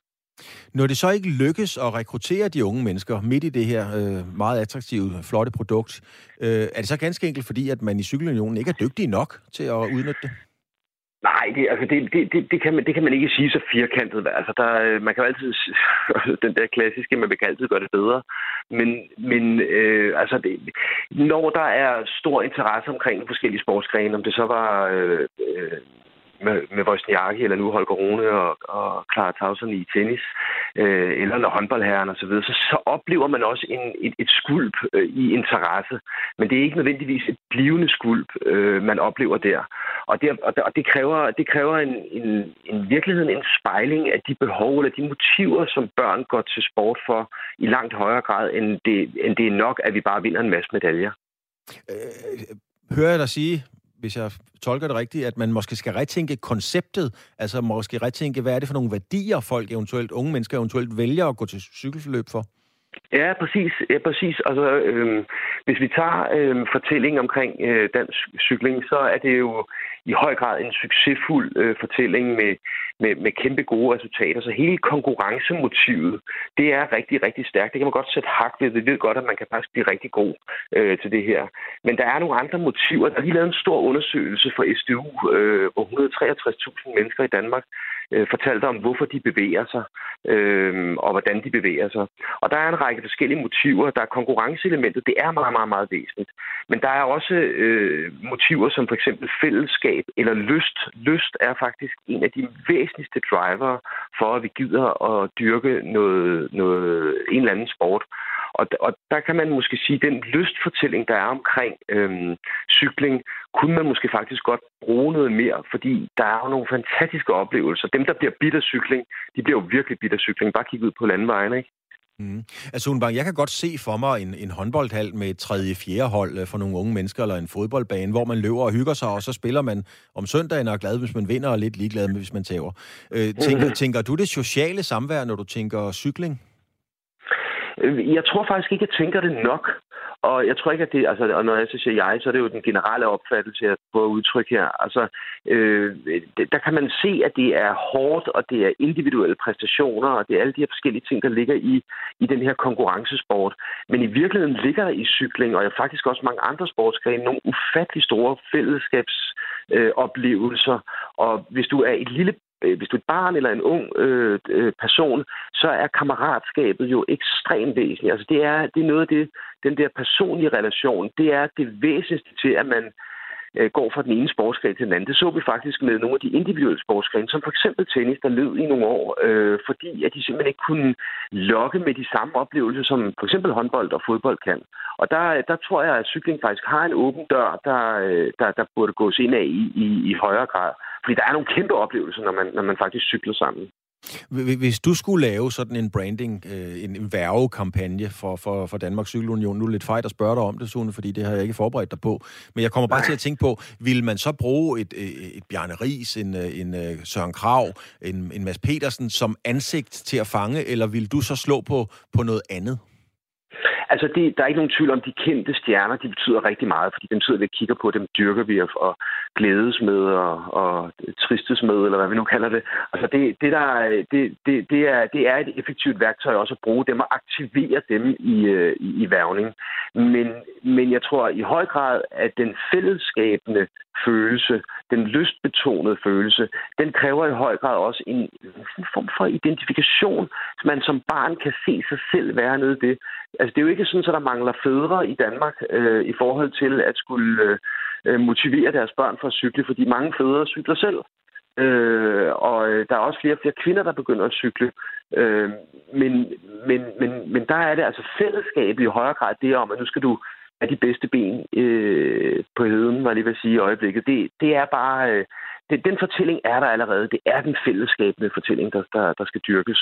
S2: Når det så ikke lykkes at rekruttere de unge mennesker midt i det her øh, meget attraktive, flotte produkt, øh, er det så ganske enkelt fordi, at man i Cykelunionen ikke er dygtig nok til at udnytte det?
S13: Nej, det, altså det, det, det, det, kan man, det kan man ikke sige så firkantet. Altså der, øh, man kan jo altid, den der klassiske, man kan altid gøre det bedre. Men, men øh, altså det, når der er stor interesse omkring forskellige sportsgrene, om det så var øh, øh, med, med Wozniacki, eller nu Holger Rune og, og Clara Tausen i tennis, øh, eller når håndboldherren osv., så, så, så oplever man også en, et, et skulp øh, i interesse. Men det er ikke nødvendigvis et blivende skulp, øh, man oplever der. Og det, og, og det kræver, det kræver en, en, en virkelighed, en spejling af de behov eller de motiver, som børn går til sport for i langt højere grad, end det, end det er nok, at vi bare vinder en masse medaljer.
S2: Øh, hører jeg dig sige, hvis jeg tolker det rigtigt, at man måske skal retænke konceptet, altså måske retænke, hvad er det for nogle værdier, folk eventuelt, unge mennesker eventuelt vælger at gå til cykelforløb for?
S13: Ja, præcis. Ja, præcis. Altså, øh, hvis vi tager øh, fortællingen omkring øh, dansk cykling, så er det jo i høj grad en succesfuld øh, fortælling med, med, med kæmpe gode resultater. Så hele konkurrencemotivet, det er rigtig, rigtig stærkt. Det kan man godt sætte hak ved. Vi ved godt, at man kan faktisk blive rigtig god øh, til det her. Men der er nogle andre motiver. Der er lige lavet en stor undersøgelse for SDU, øh, hvor 163.000 mennesker i Danmark øh, fortalte om, hvorfor de bevæger sig, øh, og hvordan de bevæger sig. Og der er en række forskellige motiver. Der er konkurrenceelementet, det er meget, meget, meget væsentligt. Men der er også øh, motiver som for eksempel fællesskab eller lyst. Lyst er faktisk en af de væsentligste driver for, at vi gider at dyrke noget, noget, en eller anden sport. Og, og der kan man måske sige, at den lystfortælling, der er omkring øhm, cykling, kunne man måske faktisk godt bruge noget mere, fordi der er jo nogle fantastiske oplevelser. Dem, der bliver bitter cykling, de bliver jo virkelig bitter cykling. Bare kigge ud på landvejen, ikke?
S2: Mm. Altså, Unbang, jeg kan godt se for mig en, en håndboldhal med et tredje, fjerde hold øh, for nogle unge mennesker, eller en fodboldbane, hvor man løber og hygger sig, og så spiller man om søndagen og er glad, hvis man vinder, og lidt ligeglad med, hvis man tager. Øh, tænker, mm-hmm. tænker du det sociale samvær, når du tænker cykling?
S13: Øh, jeg tror faktisk ikke, jeg tænker det nok. Og jeg tror ikke, at det, altså, og når jeg så siger jeg, så er det jo den generelle opfattelse, jeg prøver at udtrykke her. Altså, øh, der kan man se, at det er hårdt, og det er individuelle præstationer, og det er alle de her forskellige ting, der ligger i, i den her konkurrencesport. Men i virkeligheden ligger der i cykling, og faktisk også mange andre sportsgrene, nogle ufattelig store fællesskabsoplevelser. Øh, og hvis du er et lille Øh, hvis du er et barn eller en ung øh, øh, person, så er kammeratskabet jo ekstremt væsentligt. Altså det er, det er noget af det, den der personlige relation, det er det væsentligste til, at man Øh, går fra den ene sportsgren til den anden. Det så vi faktisk med nogle af de individuelle sportsgrene, som for eksempel tennis, der led i nogle år, øh, fordi at de simpelthen ikke kunne lokke med de samme oplevelser, som for eksempel håndbold og fodbold kan. Og der, der tror jeg, at cykling faktisk har en åben dør, der, øh, der, der burde gås ind af i, i, i højere grad. Fordi der er nogle kæmpe oplevelser, når man, når man faktisk cykler sammen.
S2: Hvis du skulle lave sådan en branding, øh, en værvekampagne for, for, for Danmarks Cykelunion, nu er det lidt fejt at spørge dig om det, Sune, fordi det har jeg ikke forberedt dig på, men jeg kommer bare Nej. til at tænke på, vil man så bruge et, et Bjarne Ries, en, en Søren Krav, en, en Mads Petersen som ansigt til at fange, eller vil du så slå på, på noget andet?
S13: Altså, det, der er ikke nogen tvivl om, de kendte stjerner, de betyder rigtig meget, fordi dem sidder vi og kigger på, dem dyrker vi og, og glædes med og, og tristes med, eller hvad vi nu kalder det. Altså, det, det, der, det, det, det, er, det er et effektivt værktøj også at bruge dem og aktivere dem i, øh, i, i værvning. Men, men jeg tror i høj grad, at den fællesskabende følelse, den lystbetonede følelse, den kræver i høj grad også en, en form for identifikation, så man som barn kan se sig selv være nede i det. Altså, det er jo ikke sådan, at der mangler fædre i Danmark øh, i forhold til at skulle øh, motivere deres børn for at cykle, fordi mange fædre cykler selv. Øh, og øh, der er også flere og flere kvinder, der begynder at cykle. Øh, men, men, men, men der er det altså fællesskabet i højere grad det om, at nu skal du have de bedste ben øh, på heden, var lige ved at sige i øjeblikket. Det, det er bare... Øh, det, den fortælling er der allerede. Det er den fællesskabende fortælling, der, der, der skal dyrkes.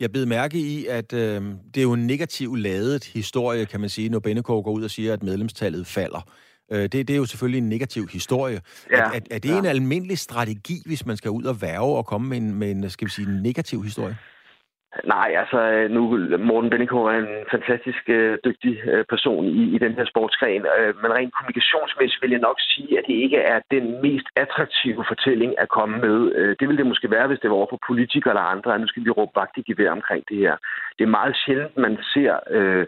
S2: Jeg bed mærke i, at øh, det er jo en negativ ladet historie, kan man sige, når Bennekov går ud og siger, at medlemstallet falder. Øh, det, det er jo selvfølgelig en negativ historie. Ja, er, er, er det ja. en almindelig strategi, hvis man skal ud og værve og komme med en, med en skal vi sige, en negativ historie?
S13: Nej, altså øh, nu Morten Bennekov er en fantastisk øh, dygtig øh, person i, i den her sportsgren, øh, men rent kommunikationsmæssigt vil jeg nok sige, at det ikke er den mest attraktive fortælling at komme med. Øh, det ville det måske være, hvis det var over for politikere eller andre, at nu skal vi råbe vagt i gevær omkring det her. Det er meget sjældent, man ser øh,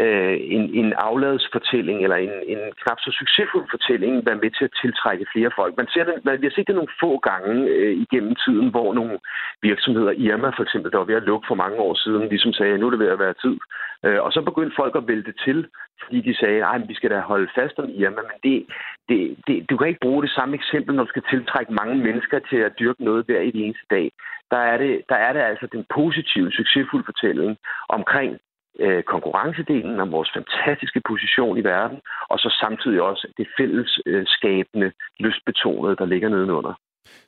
S13: øh, en, en afladsfortælling eller en, en knap så succesfuld fortælling være med til at tiltrække flere folk. Man ser det, man, vi har set det nogle få gange øh, igennem tiden, hvor nogle virksomheder, Irma for eksempel, der var ved at lukke for mange år siden, ligesom sagde, nu er det ved at være tid. Øh, og så begyndte folk at vælte til, fordi de sagde, at vi skal da holde fast om Irma, men det, det, det, du kan ikke bruge det samme eksempel, når du skal tiltrække mange mennesker til at dyrke noget hver i det eneste dag. Der er det, der er det altså den positive, succesfulde fortælling omkring øh, konkurrencedelen, om vores fantastiske position i verden, og så samtidig også det fællesskabende, lystbetonede, der ligger nedenunder.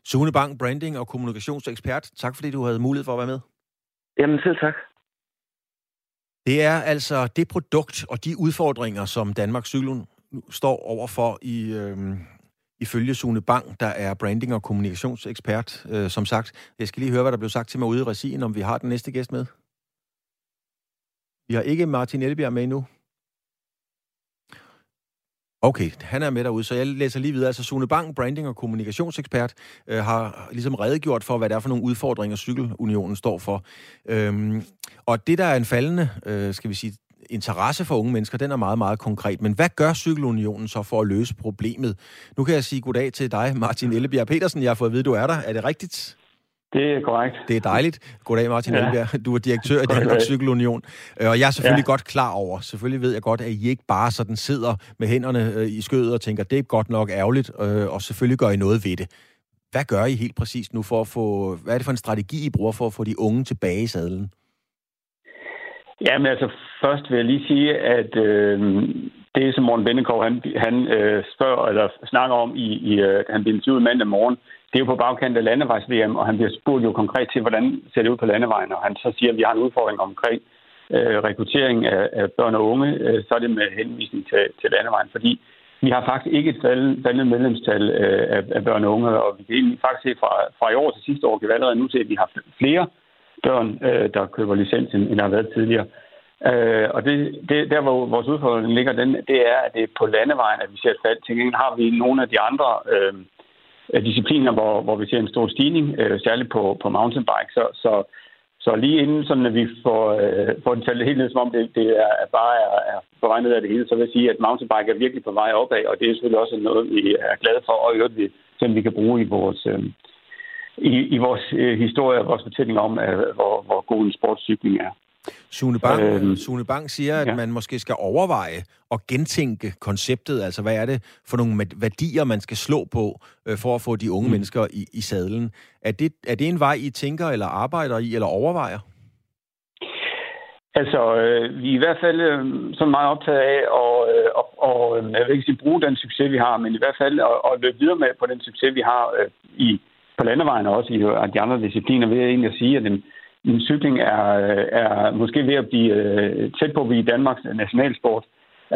S2: Sune Bang, branding og kommunikationsekspert. Tak fordi du havde mulighed for at være med.
S13: Jamen selv tak.
S2: Det er altså det produkt og de udfordringer, som Danmark Cyklun står overfor i, øh, ifølge Sune Bang, der er branding- og kommunikationsekspert, øh, som sagt. Jeg skal lige høre, hvad der blev sagt til mig ude i regien, om vi har den næste gæst med. Vi har ikke Martin Elbjerg med endnu. Okay, han er med derude, så jeg læser lige videre. Altså Sune Bang, branding- og kommunikationsekspert, øh, har ligesom redegjort for, hvad det er for nogle udfordringer, Cykelunionen står for. Øhm, og det, der er en faldende, øh, skal vi sige, interesse for unge mennesker, den er meget, meget konkret. Men hvad gør Cykelunionen så for at løse problemet? Nu kan jeg sige goddag til dig, Martin Ellebjerg Petersen. Jeg har fået at vide, du er der. Er det rigtigt?
S14: Det er korrekt.
S2: Det er dejligt. Goddag, Martin ja. Elbjerg. Du er direktør i Danmarks Cykelunion. Øh, og jeg er selvfølgelig ja. godt klar over, selvfølgelig ved jeg godt, at I ikke bare sådan sidder med hænderne øh, i skødet og tænker, det er godt nok ærgerligt, øh, og selvfølgelig gør I noget ved det. Hvad gør I helt præcist nu for at få, hvad er det for en strategi, I bruger for at få de unge tilbage i sadlen?
S14: Ja, men altså først vil jeg lige sige, at øh, det, som Morten Bennekov, han, han øh, spørger, eller snakker om, i, i øh, han bliver interviewet mandag morgen, det er jo på bagkant af landevejs-VM, og han bliver spurgt jo konkret til, hvordan ser det ud på landevejen, og han så siger, at vi har en udfordring omkring øh, rekruttering af, af børn og unge, øh, så er det med henvisning til, til landevejen, fordi vi har faktisk ikke et faldende medlemstal øh, af, af børn og unge, og vi kan egentlig faktisk se fra, fra i år til sidste år, kan vi allerede nu se, at vi har flere børn, øh, der køber licens, end der har været tidligere. Øh, og det, det, der, hvor vores udfordring ligger, den, det er, at det er på landevejen, at vi ser et fald. Til gengæld har vi nogle af de andre øh, discipliner, hvor, hvor vi ser en stor stigning, øh, særligt på, på mountainbike. Så, så, så lige inden sådan, at vi får, øh, får den talt helt ned, som om det, det er, bare er, er på vej ned af det hele, så vil jeg sige, at mountainbike er virkelig på vej opad, og det er selvfølgelig også noget, vi er glade for, og i øvrigt, vi, som vi kan bruge i vores, øh, i, i vores øh, historie og vores fortælling om, øh, hvor, hvor god en sportscykling er.
S2: Sune Bang, øhm, Sune Bang siger, at ja. man måske skal overveje og gentænke konceptet. Altså, hvad er det for nogle værdier, man skal slå på, øh, for at få de unge mm. mennesker i, i sadlen? Er det, er det en vej, I tænker eller arbejder i, eller overvejer?
S14: Altså, øh, vi er i hvert fald øh, sådan meget optaget af at øh, og, og, øh, jeg vil ikke sige, bruge den succes, vi har, men i hvert fald at, at løbe videre med på den succes, vi har øh, i, på landevejen og også i de andre discipliner, ved jeg egentlig at sige, at den, cykling er, er måske ved at blive øh, tæt på at blive Danmarks nationalsport.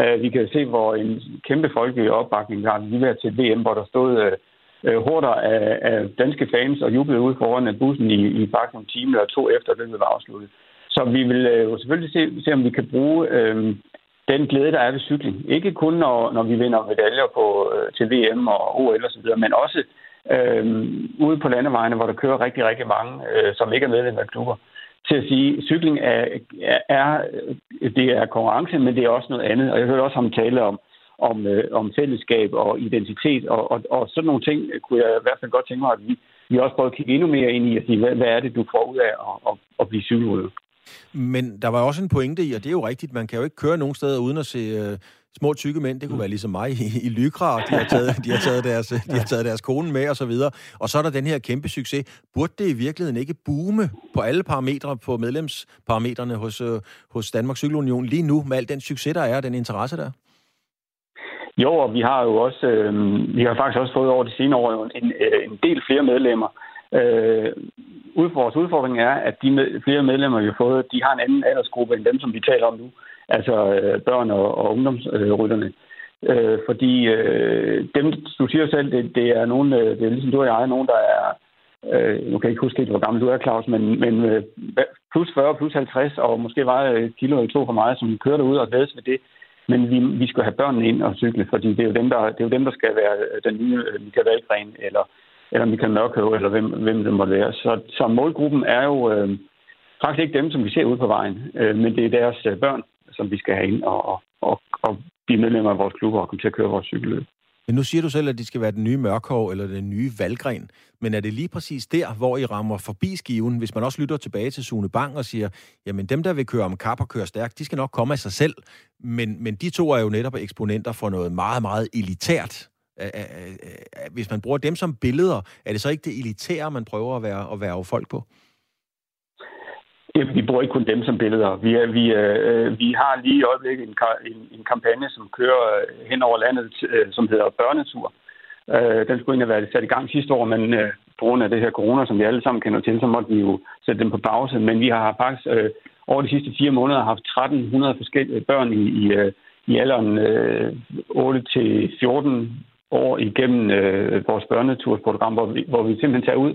S14: Øh, vi kan se, hvor en kæmpe folkelig opbakning har lige været til VM, hvor der stod øh, øh af, af danske fans og jublede ud foran bussen i, i faktisk en time eller to efter, det var afsluttet. Så vi vil jo selvfølgelig se, se, om vi kan bruge øh, den glæde, der er ved cykling. Ikke kun, når, når vi vinder medaljer på, øh, til VM og OL osv., men også øh, øh, ude på landevejene, hvor der kører rigtig, rigtig mange, øh, som ikke er medlem af klubber, til at sige, at cykling er, er, det er konkurrence, men det er også noget andet. Og jeg hørte også ham tale om, om, øh, om fællesskab og identitet, og, og, og sådan nogle ting øh, kunne jeg i hvert fald godt tænke mig, at vi, vi også prøver at kigge endnu mere ind i at sige, hvad, hvad er det, du får ud af at, at, at blive cykelrytter.
S2: Men der var også en pointe i, og det er jo rigtigt, man kan jo ikke køre nogen steder uden at se øh, små tykke mænd, det kunne være ligesom mig i, i Lykra, og de har, taget, de, har taget deres, de har taget deres kone med og så videre. Og så er der den her kæmpe succes. Burde det i virkeligheden ikke boome på alle parametre, på medlemsparametrene hos, øh, hos Danmarks Cykelunion lige nu, med al den succes, der er, og den interesse, der er?
S14: Jo, og vi har jo også, øh, vi har faktisk også fået over de senere år en, øh, en del flere medlemmer. Øh, vores udfordring er, at de med, flere medlemmer, vi har fået, de har en anden aldersgruppe end dem, som vi taler om nu altså øh, børn og, og ungdomsrytterne. Øh, fordi øh, dem, du siger selv, det, det er nogen, øh, det er ligesom du og jeg, nogen, der er, øh, nu kan jeg ikke huske hvor gammel du er, Claus, men, men øh, plus 40, plus 50, og måske var et kilo eller to for meget, som kører derud og glædes ved det. Men vi, vi skal have børnene ind og cykle, fordi det er jo dem, der, det er jo dem, der skal være øh, den nye øh, Michael Valgren, eller, eller Michael Mørkøv, eller hvem, hvem det måtte være. Så, så målgruppen er jo øh, faktisk ikke dem, som vi ser ude på vejen, øh, men det er deres øh, børn som vi skal have ind og, og, og, og blive medlemmer af vores klubber og komme til at køre vores cykelløb.
S2: Men nu siger du selv, at de skal være den nye mørkhår eller den nye valgren. Men er det lige præcis der, hvor I rammer forbi skiven, hvis man også lytter tilbage til Sune Bang og siger, jamen dem, der vil køre om kap og køre stærkt, de skal nok komme af sig selv. Men, men de to er jo netop eksponenter for noget meget, meget elitært. Hvis man bruger dem som billeder, er det så ikke det elitære, man prøver at være, at være folk på?
S14: Vi bruger ikke kun dem som billeder. Vi, er, vi, øh, vi har lige i øjeblikket en, en, en kampagne, som kører øh, hen over landet, øh, som hedder Børnetur. Øh, den skulle egentlig have været sat i gang sidste år, men øh, på grund af det her corona, som vi alle sammen kender til, så måtte vi jo sætte den på pause. Men vi har faktisk øh, over de sidste fire måneder haft 1300 forskellige børn i, i, øh, i alderen øh, 8 til 14 år igennem øh, vores børnetursprogram, hvor vi, hvor vi simpelthen tager ud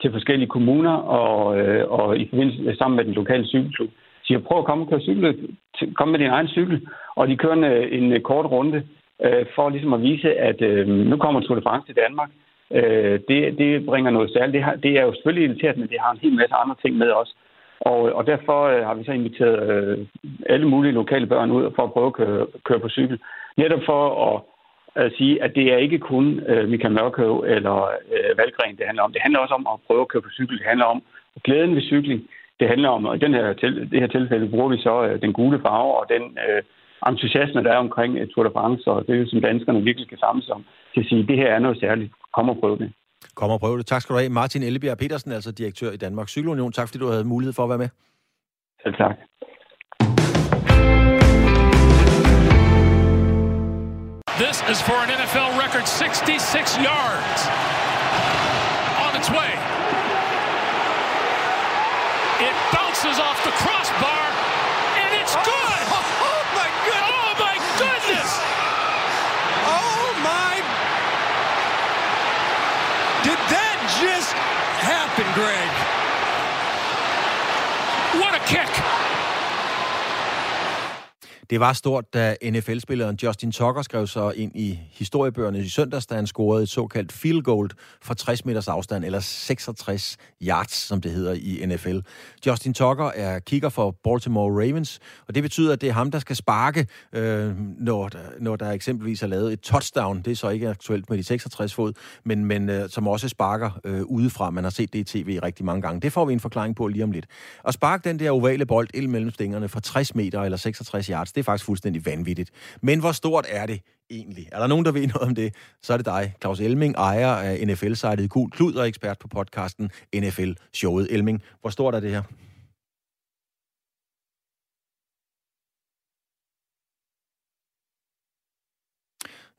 S14: til forskellige kommuner og, øh, og i forbindelse sammen med den lokale cykelklub siger, prøv at komme og køre cykel, kom med din egen cykel, og de kører en, en kort runde øh, for ligesom at vise, at øh, nu kommer Tour de France til Danmark. Øh, det, det bringer noget særligt. Det, har, det er jo selvfølgelig irriterende, men det har en hel masse andre ting med også. Og, og derfor øh, har vi så inviteret øh, alle mulige lokale børn ud for at prøve at køre, køre på cykel. Netop for at at sige, at det er ikke kun øh, Michael Mørkøv eller øh, Valgren, det handler om. Det handler også om at prøve at køre på cykel. Det handler om glæden ved cykling. Det handler om, og i den her til, det her tilfælde bruger vi så øh, den gule farve og den øh, entusiasme, der er omkring øh, Tour de France, og det er som danskerne virkelig kan samles om, til at sige, at det her er noget særligt. Kom og prøv det.
S2: Kom og prøv det. Tak skal du have. Martin Ellebjerg Petersen, altså direktør i Danmarks Cykelunion. Tak fordi du havde mulighed for at være med.
S14: Selv tak.
S15: This is for an NFL record 66 yards. On its way.
S2: Det var stort, da NFL-spilleren Justin Tucker skrev sig ind i historiebøgerne i søndags, da han scorede et såkaldt field goal fra 60 meters afstand, eller 66 yards, som det hedder i NFL. Justin Tucker er kigger for Baltimore Ravens, og det betyder, at det er ham, der skal sparke, øh, når, der, når der eksempelvis er lavet et touchdown. Det er så ikke aktuelt med de 66 fod, men, men øh, som også sparker øh, udefra. Man har set det i tv rigtig mange gange. Det får vi en forklaring på lige om lidt. At sparke den der ovale bold ind mellem stængerne fra 60 meter eller 66 yards, det er faktisk fuldstændig vanvittigt. Men hvor stort er det egentlig? Er der nogen, der ved noget om det? Så er det dig, Claus Elming, ejer af NFL-sitet Gul Klud og ekspert på podcasten NFL-showet. Elming, hvor stort er det her?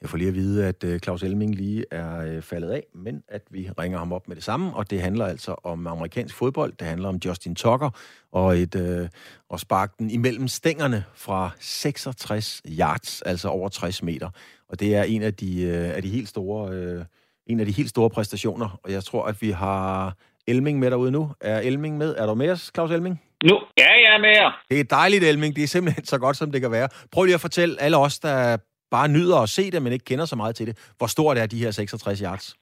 S2: Jeg får lige at vide, at øh, Claus Elming lige er øh, faldet af, men at vi ringer ham op med det samme, og det handler altså om amerikansk fodbold. Det handler om Justin Tucker og et øh, og sparke den imellem stængerne fra 66 yards, altså over 60 meter. Og det er en af de, øh, af de helt store øh, en af de helt store præstationer, og jeg tror, at vi har Elming med derude nu. Er Elming med? Er du med os, Claus Elming?
S16: Nu, ja, jeg er med jer.
S2: Det er dejligt, Elming. Det er simpelthen så godt, som det kan være. Prøv lige at fortælle alle os, der bare nyder at se det, men ikke kender så meget til det. Hvor stort er de her 66 yards?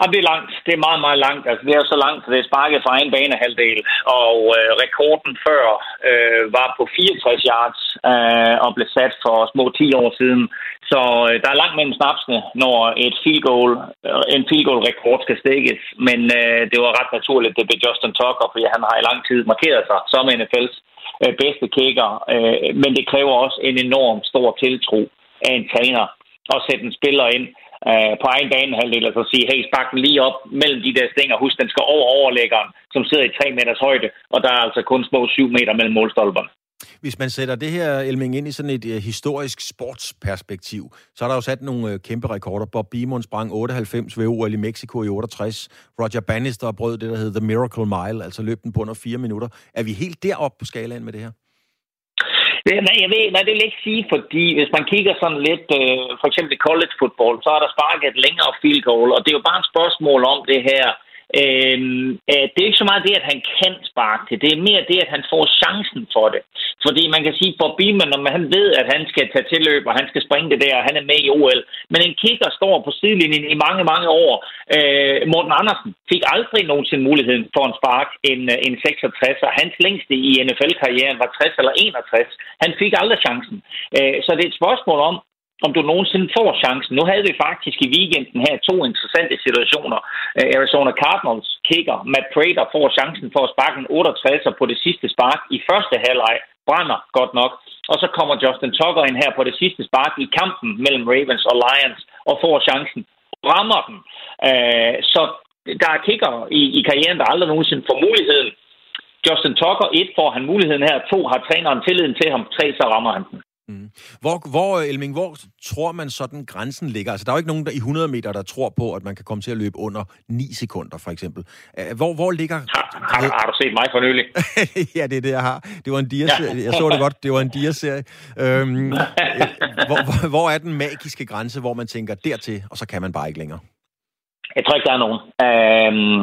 S16: Ja, det er langt. Det er meget, meget langt. Altså, det er så langt, at det er sparket fra en banehalvdel. Og øh, rekorden før øh, var på 64 yards øh, og blev sat for små 10 år siden. Så øh, der er langt mellem snapsene, når et field goal, øh, en field goal rekord skal stikkes. Men øh, det var ret naturligt, det blev Justin Tucker, fordi han har i lang tid markeret sig som NFL's øh, bedste kicker. Øh, men det kræver også en enorm stor tiltro af en træner at sætte en spiller ind øh, på egen banehalvdel og så sige, hey, spark den lige op mellem de der stænger. Husk, den skal over overlæggeren, som sidder i 3 meters højde, og der er altså kun små 7 meter mellem målstolperne.
S2: Hvis man sætter det her, Elming, ind i sådan et uh, historisk sportsperspektiv, så er der jo sat nogle uh, kæmpe rekorder. Bob Beamon sprang 98 ved OL i Mexico i 68. Roger Bannister brød det, der hedder The Miracle Mile, altså løb den på under fire minutter. Er vi helt deroppe på skalaen med det her?
S16: Nej, jeg ved, nej, det vil jeg ikke sige, fordi hvis man kigger sådan lidt, øh, for eksempel college football, så er der sparket et længere field goal, og det er jo bare et spørgsmål om det her, Øhm, øh, det er ikke så meget det, at han kan sparke det. Det er mere det, at han får chancen for det. Fordi man kan sige, for Beeman, når han ved, at han skal tage tilløb, og han skal springe det der, og han er med i OL. Men en kicker står på sidelinjen i mange, mange år. Øh, Morten Andersen fik aldrig nogensinde muligheden for en spark en, øh, en 66, og hans længste i NFL-karrieren var 60 eller 61. Han fik aldrig chancen. Øh, så det er et spørgsmål om, om du nogensinde får chancen. Nu havde vi faktisk i weekenden her to interessante situationer. Øh, Arizona Cardinals kicker Matt Prater får chancen for at sparke en 68 på det sidste spark i første halvleg. Brænder godt nok. Og så kommer Justin Tucker ind her på det sidste spark i kampen mellem Ravens og Lions og får chancen. Rammer den. Øh, så der er kicker i, i karrieren, der aldrig nogensinde får muligheden. Justin Tucker, et, får han muligheden her. To, har træneren tilliden til ham. Tre, så rammer han den.
S2: Mm. Hvor, hvor, Elming, hvor tror man sådan grænsen ligger? Altså, der er jo ikke nogen der i 100 meter, der tror på, at man kan komme til at løbe under 9 sekunder, for eksempel. Hvor, hvor ligger...
S16: Har, har, har du set mig for nylig?
S2: ja, det er det, jeg har. Det var en dia-serie. Ja. Jeg så det godt. Det var en dia-serie. Øhm, hvor, hvor, hvor er den magiske grænse, hvor man tænker dertil, og så kan man bare ikke længere?
S16: Jeg tror ikke, der er nogen. Øhm,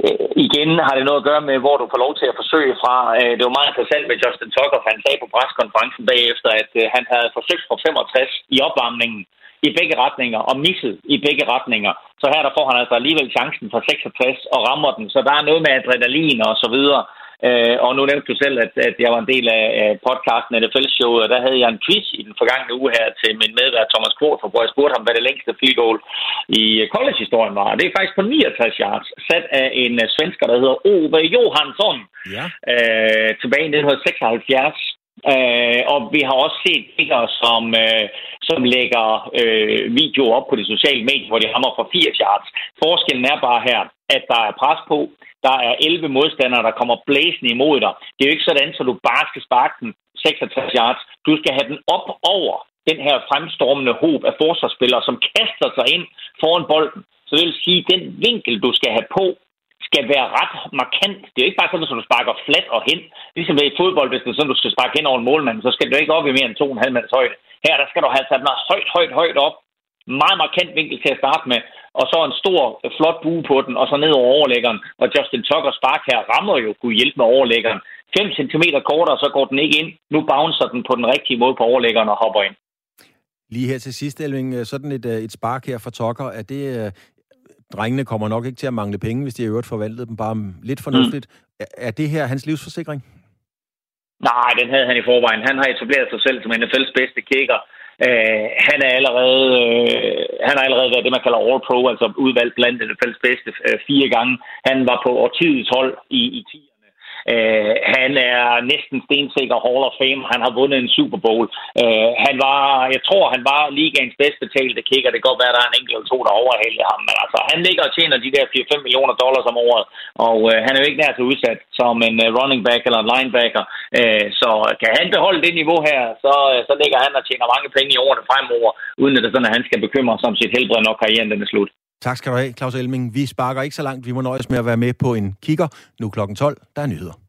S16: Øh, igen har det noget at gøre med, hvor du får lov til at forsøge fra. Øh, det var meget interessant med Justin Tucker, for han sagde på preskonferencen bagefter, at øh, han havde forsøgt fra 65 i opvarmningen i begge retninger og misset i begge retninger. Så her der får han altså alligevel chancen for 66 og rammer den. Så der er noget med adrenalin og så videre. Øh, og nu nævnte du selv, at, at jeg var en del af, af podcasten NFL-showet, og der havde jeg en quiz i den forgangne uge her til min medvært Thomas Kvort, hvor jeg spurgte ham, hvad det længste field goal i college-historien var. Og det er faktisk på 69 yards, sat af en uh, svensker, der hedder Ove Johansson, ja. øh, tilbage i 1976. Øh, og vi har også set spillere, som, øh, som lægger øh, video op på de sociale medier, hvor de hammer for 80 yards. Forskellen er bare her, at der er pres på. Der er 11 modstandere, der kommer blæsende imod dig. Det er jo ikke sådan, så du bare skal sparke den 66 yards. Du skal have den op over den her fremstormende håb af forsvarsspillere, som kaster sig ind foran bolden. Så det vil sige, at den vinkel, du skal have på, skal være ret markant. Det er jo ikke bare sådan, at du sparker flat og hen. Ligesom ved i fodbold, hvis det er sådan, du skal sparke hen over en målmand, så skal du ikke op i mere end 2,5 meters højde. Her der skal du have sat noget højt, højt, højt op. Meget markant vinkel til at starte med. Og så en stor, flot bue på den, og så ned over overlæggeren. Og Justin Tucker spark her rammer jo kunne hjælpe med overlæggeren. 5 cm kortere, så går den ikke ind. Nu bouncer den på den rigtige måde på overlæggeren og hopper ind.
S2: Lige her til sidst, Elving, øh, sådan et, øh, et spark her for Tokker, er det... Øh, drengene kommer nok ikke til at mangle penge, hvis de har øvrigt forvaltet dem bare lidt fornuftigt. Mm. Er det her hans livsforsikring?
S16: Nej, den havde han i forvejen. Han har etableret sig selv som NFL's bedste kicker. Øh, han er allerede øh, han har allerede været det, man kalder All-Pro, altså udvalgt blandt NFL's bedste øh, fire gange. Han var på årtidets hold i, i 10 Uh, han er næsten stensikker Hall of Fame. Han har vundet en Super Bowl. Øh, han var, jeg tror, han var ligaens bedst betalte kicker. Det kan godt være, at der er en enkelt eller to, der overhælder ham. Men altså, han ligger og tjener de der 4-5 millioner dollars om året. Og øh, han er jo ikke nær så udsat som en uh, running back eller en linebacker. Øh, så kan han beholde det niveau her, så, øh, så ligger han og tjener mange penge i årene fremover, uden at det sådan, at han skal bekymre sig om sit helbred, når karrieren den er slut.
S2: Tak skal du have, Claus Elming. Vi sparker ikke så langt. Vi må nøjes med at være med på en kigger. Nu klokken 12. Der er nyheder.